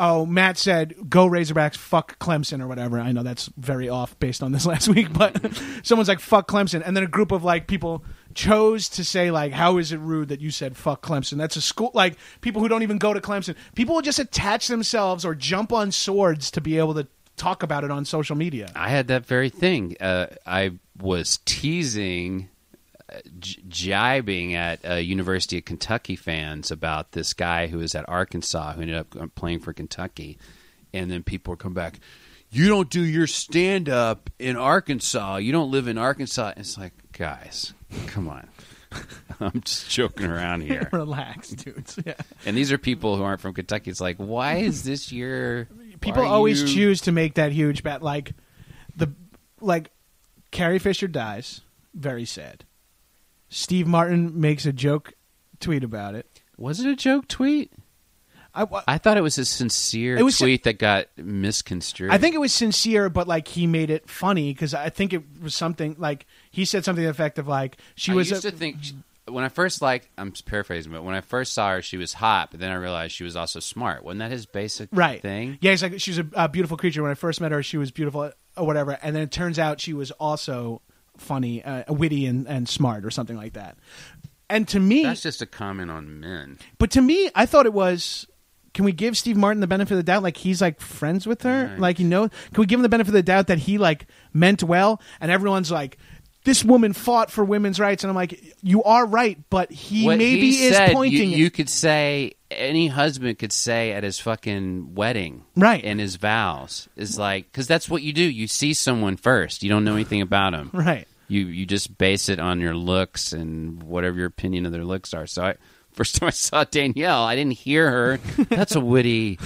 Oh, Matt said, "Go Razorbacks, fuck Clemson" or whatever. I know that's very off based on this (laughs) last week, but someone's like, "Fuck Clemson," and then a group of like people chose to say like, "How is it rude that you said fuck Clemson?" That's a school like people who don't even go to Clemson. People will just attach themselves or jump on swords to be able to talk about it on social media. I had that very thing. Uh, I was teasing, uh, j- jibing at uh, University of Kentucky fans about this guy who was at Arkansas who ended up playing for Kentucky, and then people would come back. You don't do your stand up in Arkansas. You don't live in Arkansas. It's like, guys, come on. (laughs) I'm just joking around here. (laughs) Relax, dudes. (laughs) Yeah. And these are people who aren't from Kentucky. It's like, why is this year? people why are always you- choose to make that huge bet like the like carrie fisher dies very sad steve martin makes a joke tweet about it Was it a joke tweet? i, I thought it was a sincere It was- tweet that got misconstrued. I think it was sincere but like he made it funny because i think it was something like he said something to the effect of like she was I was used a, to think when I first like I'm paraphrasing, but when I first saw her, she was hot. But then I realized she was also smart. Wasn't that his basic right thing? yeah he's like she's a, a beautiful creature when i first met her she was beautiful or whatever and then it turns out she was also funny uh, witty and, and smart or something like that and to me That's just a comment on men. But to me, I thought it was. Can we give Steve Martin the benefit of the doubt? Like he's like friends with her. Right. Like you know, can we give him the benefit of the doubt that he like meant well? And everyone's like, this woman fought for women's rights, and I'm like, you are right, but he What maybe he is said, pointing. You, you could say any husband could say at his fucking wedding, Right. And his vows is like because that's what you do. You see someone first. You don't know anything about them, right. you you just base it on your looks and whatever your opinion of their looks are. So I first time I saw Danielle, I didn't hear her. That's a witty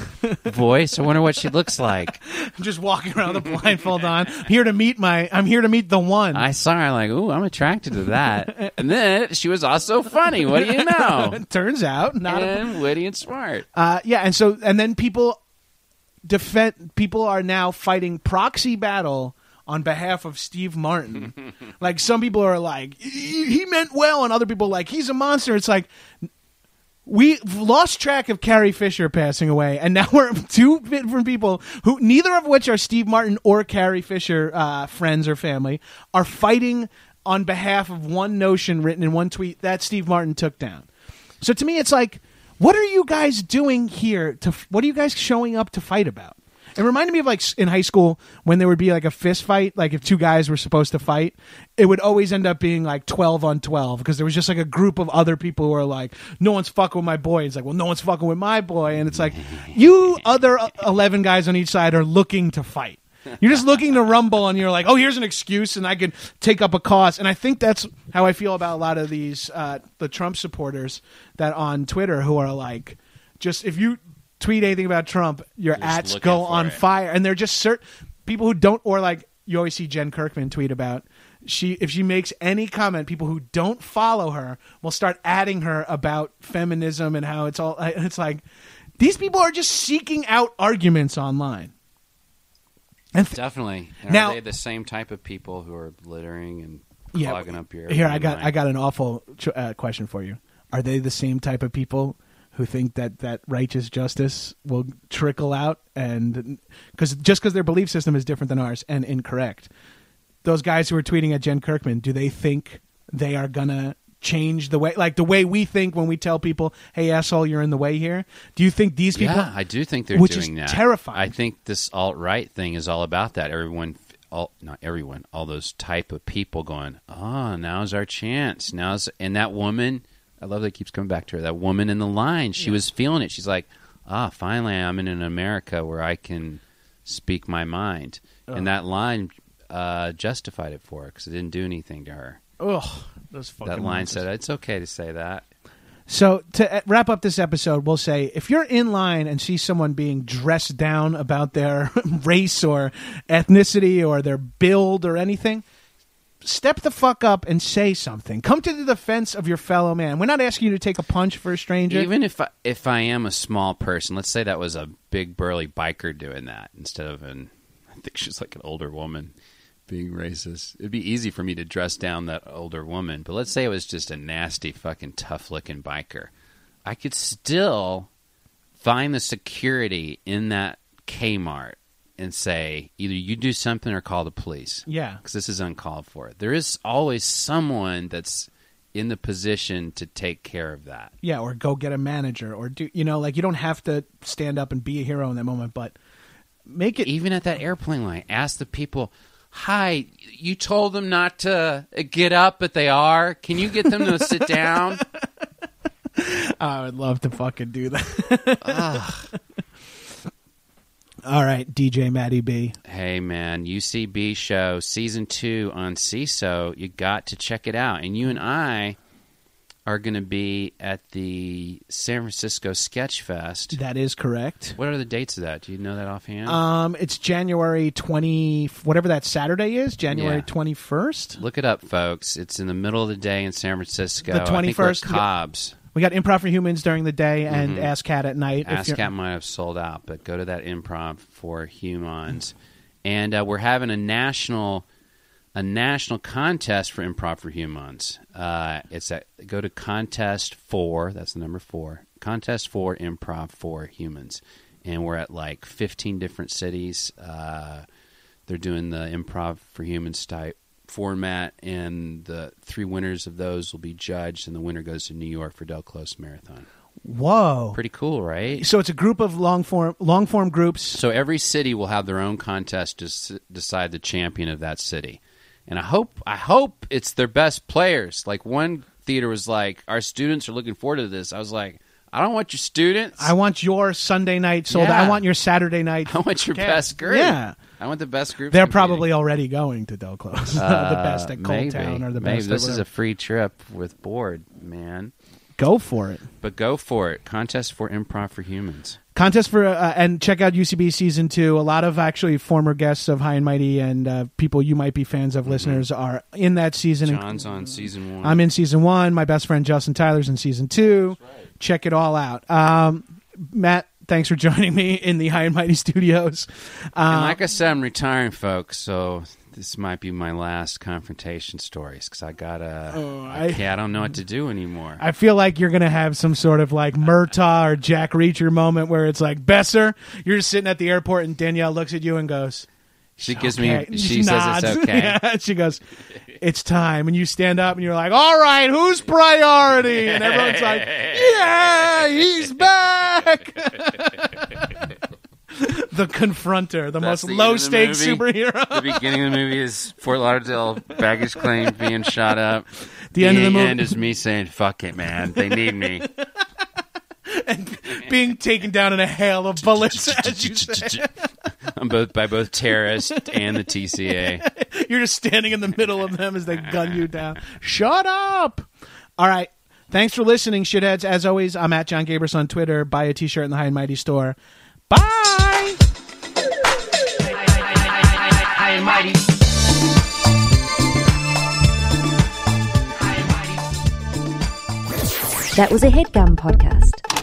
voice. I wonder what she looks like. I'm just walking around with a blindfold on. I'm here to meet my. I'm here to meet the one. I saw her like, ooh, I'm attracted to that. And then she was also funny. What do you know? (laughs) Turns out, not. A, And witty and smart. uh, yeah, and so and then people defend. People are now fighting proxy battle on behalf of Steve Martin. (laughs) like some people are like, he, he meant well, and other people are like he's a monster. It's like we've lost track of Carrie Fisher passing away, and now (laughs) we're two different people who neither of which are Steve Martin or Carrie Fisher uh, friends or family are fighting on behalf of one notion written in one tweet that Steve Martin took down. So to me, it's like, what are you guys doing here? To what are you guys showing up to fight about? It reminded me of like in high school when there would be like a fist fight. Like if two guys were supposed to fight, it would always end up being like twelve on twelve because there was just like a group of other people who are like, "No one's fucking with my boy." It's like, "Well, no one's fucking with my boy," and it's like, you other uh, eleven guys on each side are looking to fight. You're just looking to rumble, and you're like, "Oh, here's an excuse, and I can take up a cause." And I think that's how I feel about a lot of these uh, the Trump supporters that on Twitter who are like, just if you tweet anything about Trump, your You're ads go on it. fire, and they're just certain people who don't, or like you always see Jen Kirkman tweet about. She if she makes any comment, people who don't follow her will start adding her about feminism and how it's all. (laughs) It's like these people are just seeking out arguments online. And th- Definitely. And Now- are they the same type of people who are littering and Yeah, clogging up your Here, I got? I got an awful uh, question for you. Are they the same type of people who think that that righteous justice will trickle out and because just because their belief system is different than ours and incorrect, those guys who are tweeting at Jen Kirkman, do they think they are gonna change the way, like the way we think when we tell people, "Hey, asshole, you're in the way here"? Do you think these people? Yeah, I do think they're which doing is that. terrifying. I think this alt right thing is all about that. Everyone, all not everyone, all those type of people going, "Oh, now's our chance." Now's and that woman. I love that it keeps coming back to her. That woman in the line, she was feeling it. She's like, "Ah, finally, I'm in an America where I can speak my mind." And that line uh, justified it for her because it didn't do anything to her. Fucking that line said, "It's okay to say that." So to uh, wrap up this episode, we'll say if you're in line and see someone being dressed down about their (laughs) race or ethnicity or their build or anything, step the fuck up and say something. Come to the defense of your fellow man. We're not asking you to take a punch for a stranger. Even if I, if I am a small person, let's say that was a big burly biker doing that instead of an I think she's like an older woman being racist. It'd be easy for me to dress down that older woman, but let's say it was just a nasty fucking tough looking biker. I could still find the security in that Kmart and say either you do something or call the police yeah. because this is uncalled for. There is always someone that's in the position to take care of that. Yeah, or go get a manager or do you know, like you don't have to stand up and be a hero in that moment, but make it even at that airplane line, ask the people, "Hi, you told them not to uh, get up, but they are. Can you get them to (laughs) sit down?" I would love to fucking do that. All right, DJ Matty B. Hey man, UCB show season two on Seeso. You got to check it out. And you and I are going to be at the San Francisco Sketch Fest. That is correct. What are the dates of that? Do you know that offhand? Um, it's January twenty, whatever that Saturday is, January Yeah. twenty first. Look it up, folks. It's in the middle of the day in San Francisco. The I think we're at 21st. Cobb's. We got Improv4Humans during the day and ASSSSCAT at night. ASSSSCAT might have sold out, but go to that Improv4Humans, and uh, we're having a national a national contest for Improv4Humans. Uh, it's at go to contest for that's the number four contest for Improv4Humans, and we're at like fifteen different cities. Uh, they're doing the Improv4Humans type format, and the three winners of those will be judged, and the winner goes to New York for Del Close Marathon. Whoa! Pretty cool, right? So it's a group of long form long form groups. So every city will have their own contest to s- decide the champion of that city, and I hope I hope it's their best players. Like one theater was like, "Our students are looking forward to this." I was like, "I don't want your students. I want your Sunday night sold. Yeah. I want your Saturday night. (laughs) I want your cast. best group. Yeah. I want the best group." They're probably already going to Del Close. (laughs) the best at Cold maybe. Town or the maybe best. this is a free trip with board, man. Go for it. But go for it. Contest for Improv4Humans. Contest for uh, and check out UCB season two. A lot of actually former guests of High and Mighty and uh, people you might be fans of, listeners are in that season. John's on season one. I'm in season one. My best friend Justin Tyler's in season two. Check it all out. Um, Matt, thanks for joining me in the High and Mighty studios. And Uh, like I said, I'm retiring, folks. So this might be my last confrontation stories because I got a Oh, I, I- I don't know what to do anymore. I feel like you're gonna have some sort of like Murtaugh or Jack Reacher moment where it's like Besser, you're just sitting at the airport and Danielle looks at you and goes, she gives okay. me. She says nods. it's (laughs) okay. yeah, she goes, "It's time." And you stand up and you're like, "All right, who's priority?" And everyone's like, "Yeah, he's (laughs) back." (laughs) the confronter, the That's most the low stakes superhero. the beginning of the movie is Fort Lauderdale baggage claim being shot up. The end of the movie- end is me saying, "Fuck it, man. They need me." (laughs) And being taken down in a hail of bullets, (laughs) as you say. (laughs) I'm both by both terrorists and the TCA. You're just standing in the middle of them as they gun you down. Shut up! All right. Thanks for listening, shitheads. As always, I'm at John Gabrus on Twitter. Buy a t-shirt in the High and Mighty store. Bye! High and mighty. That was a headgum podcast.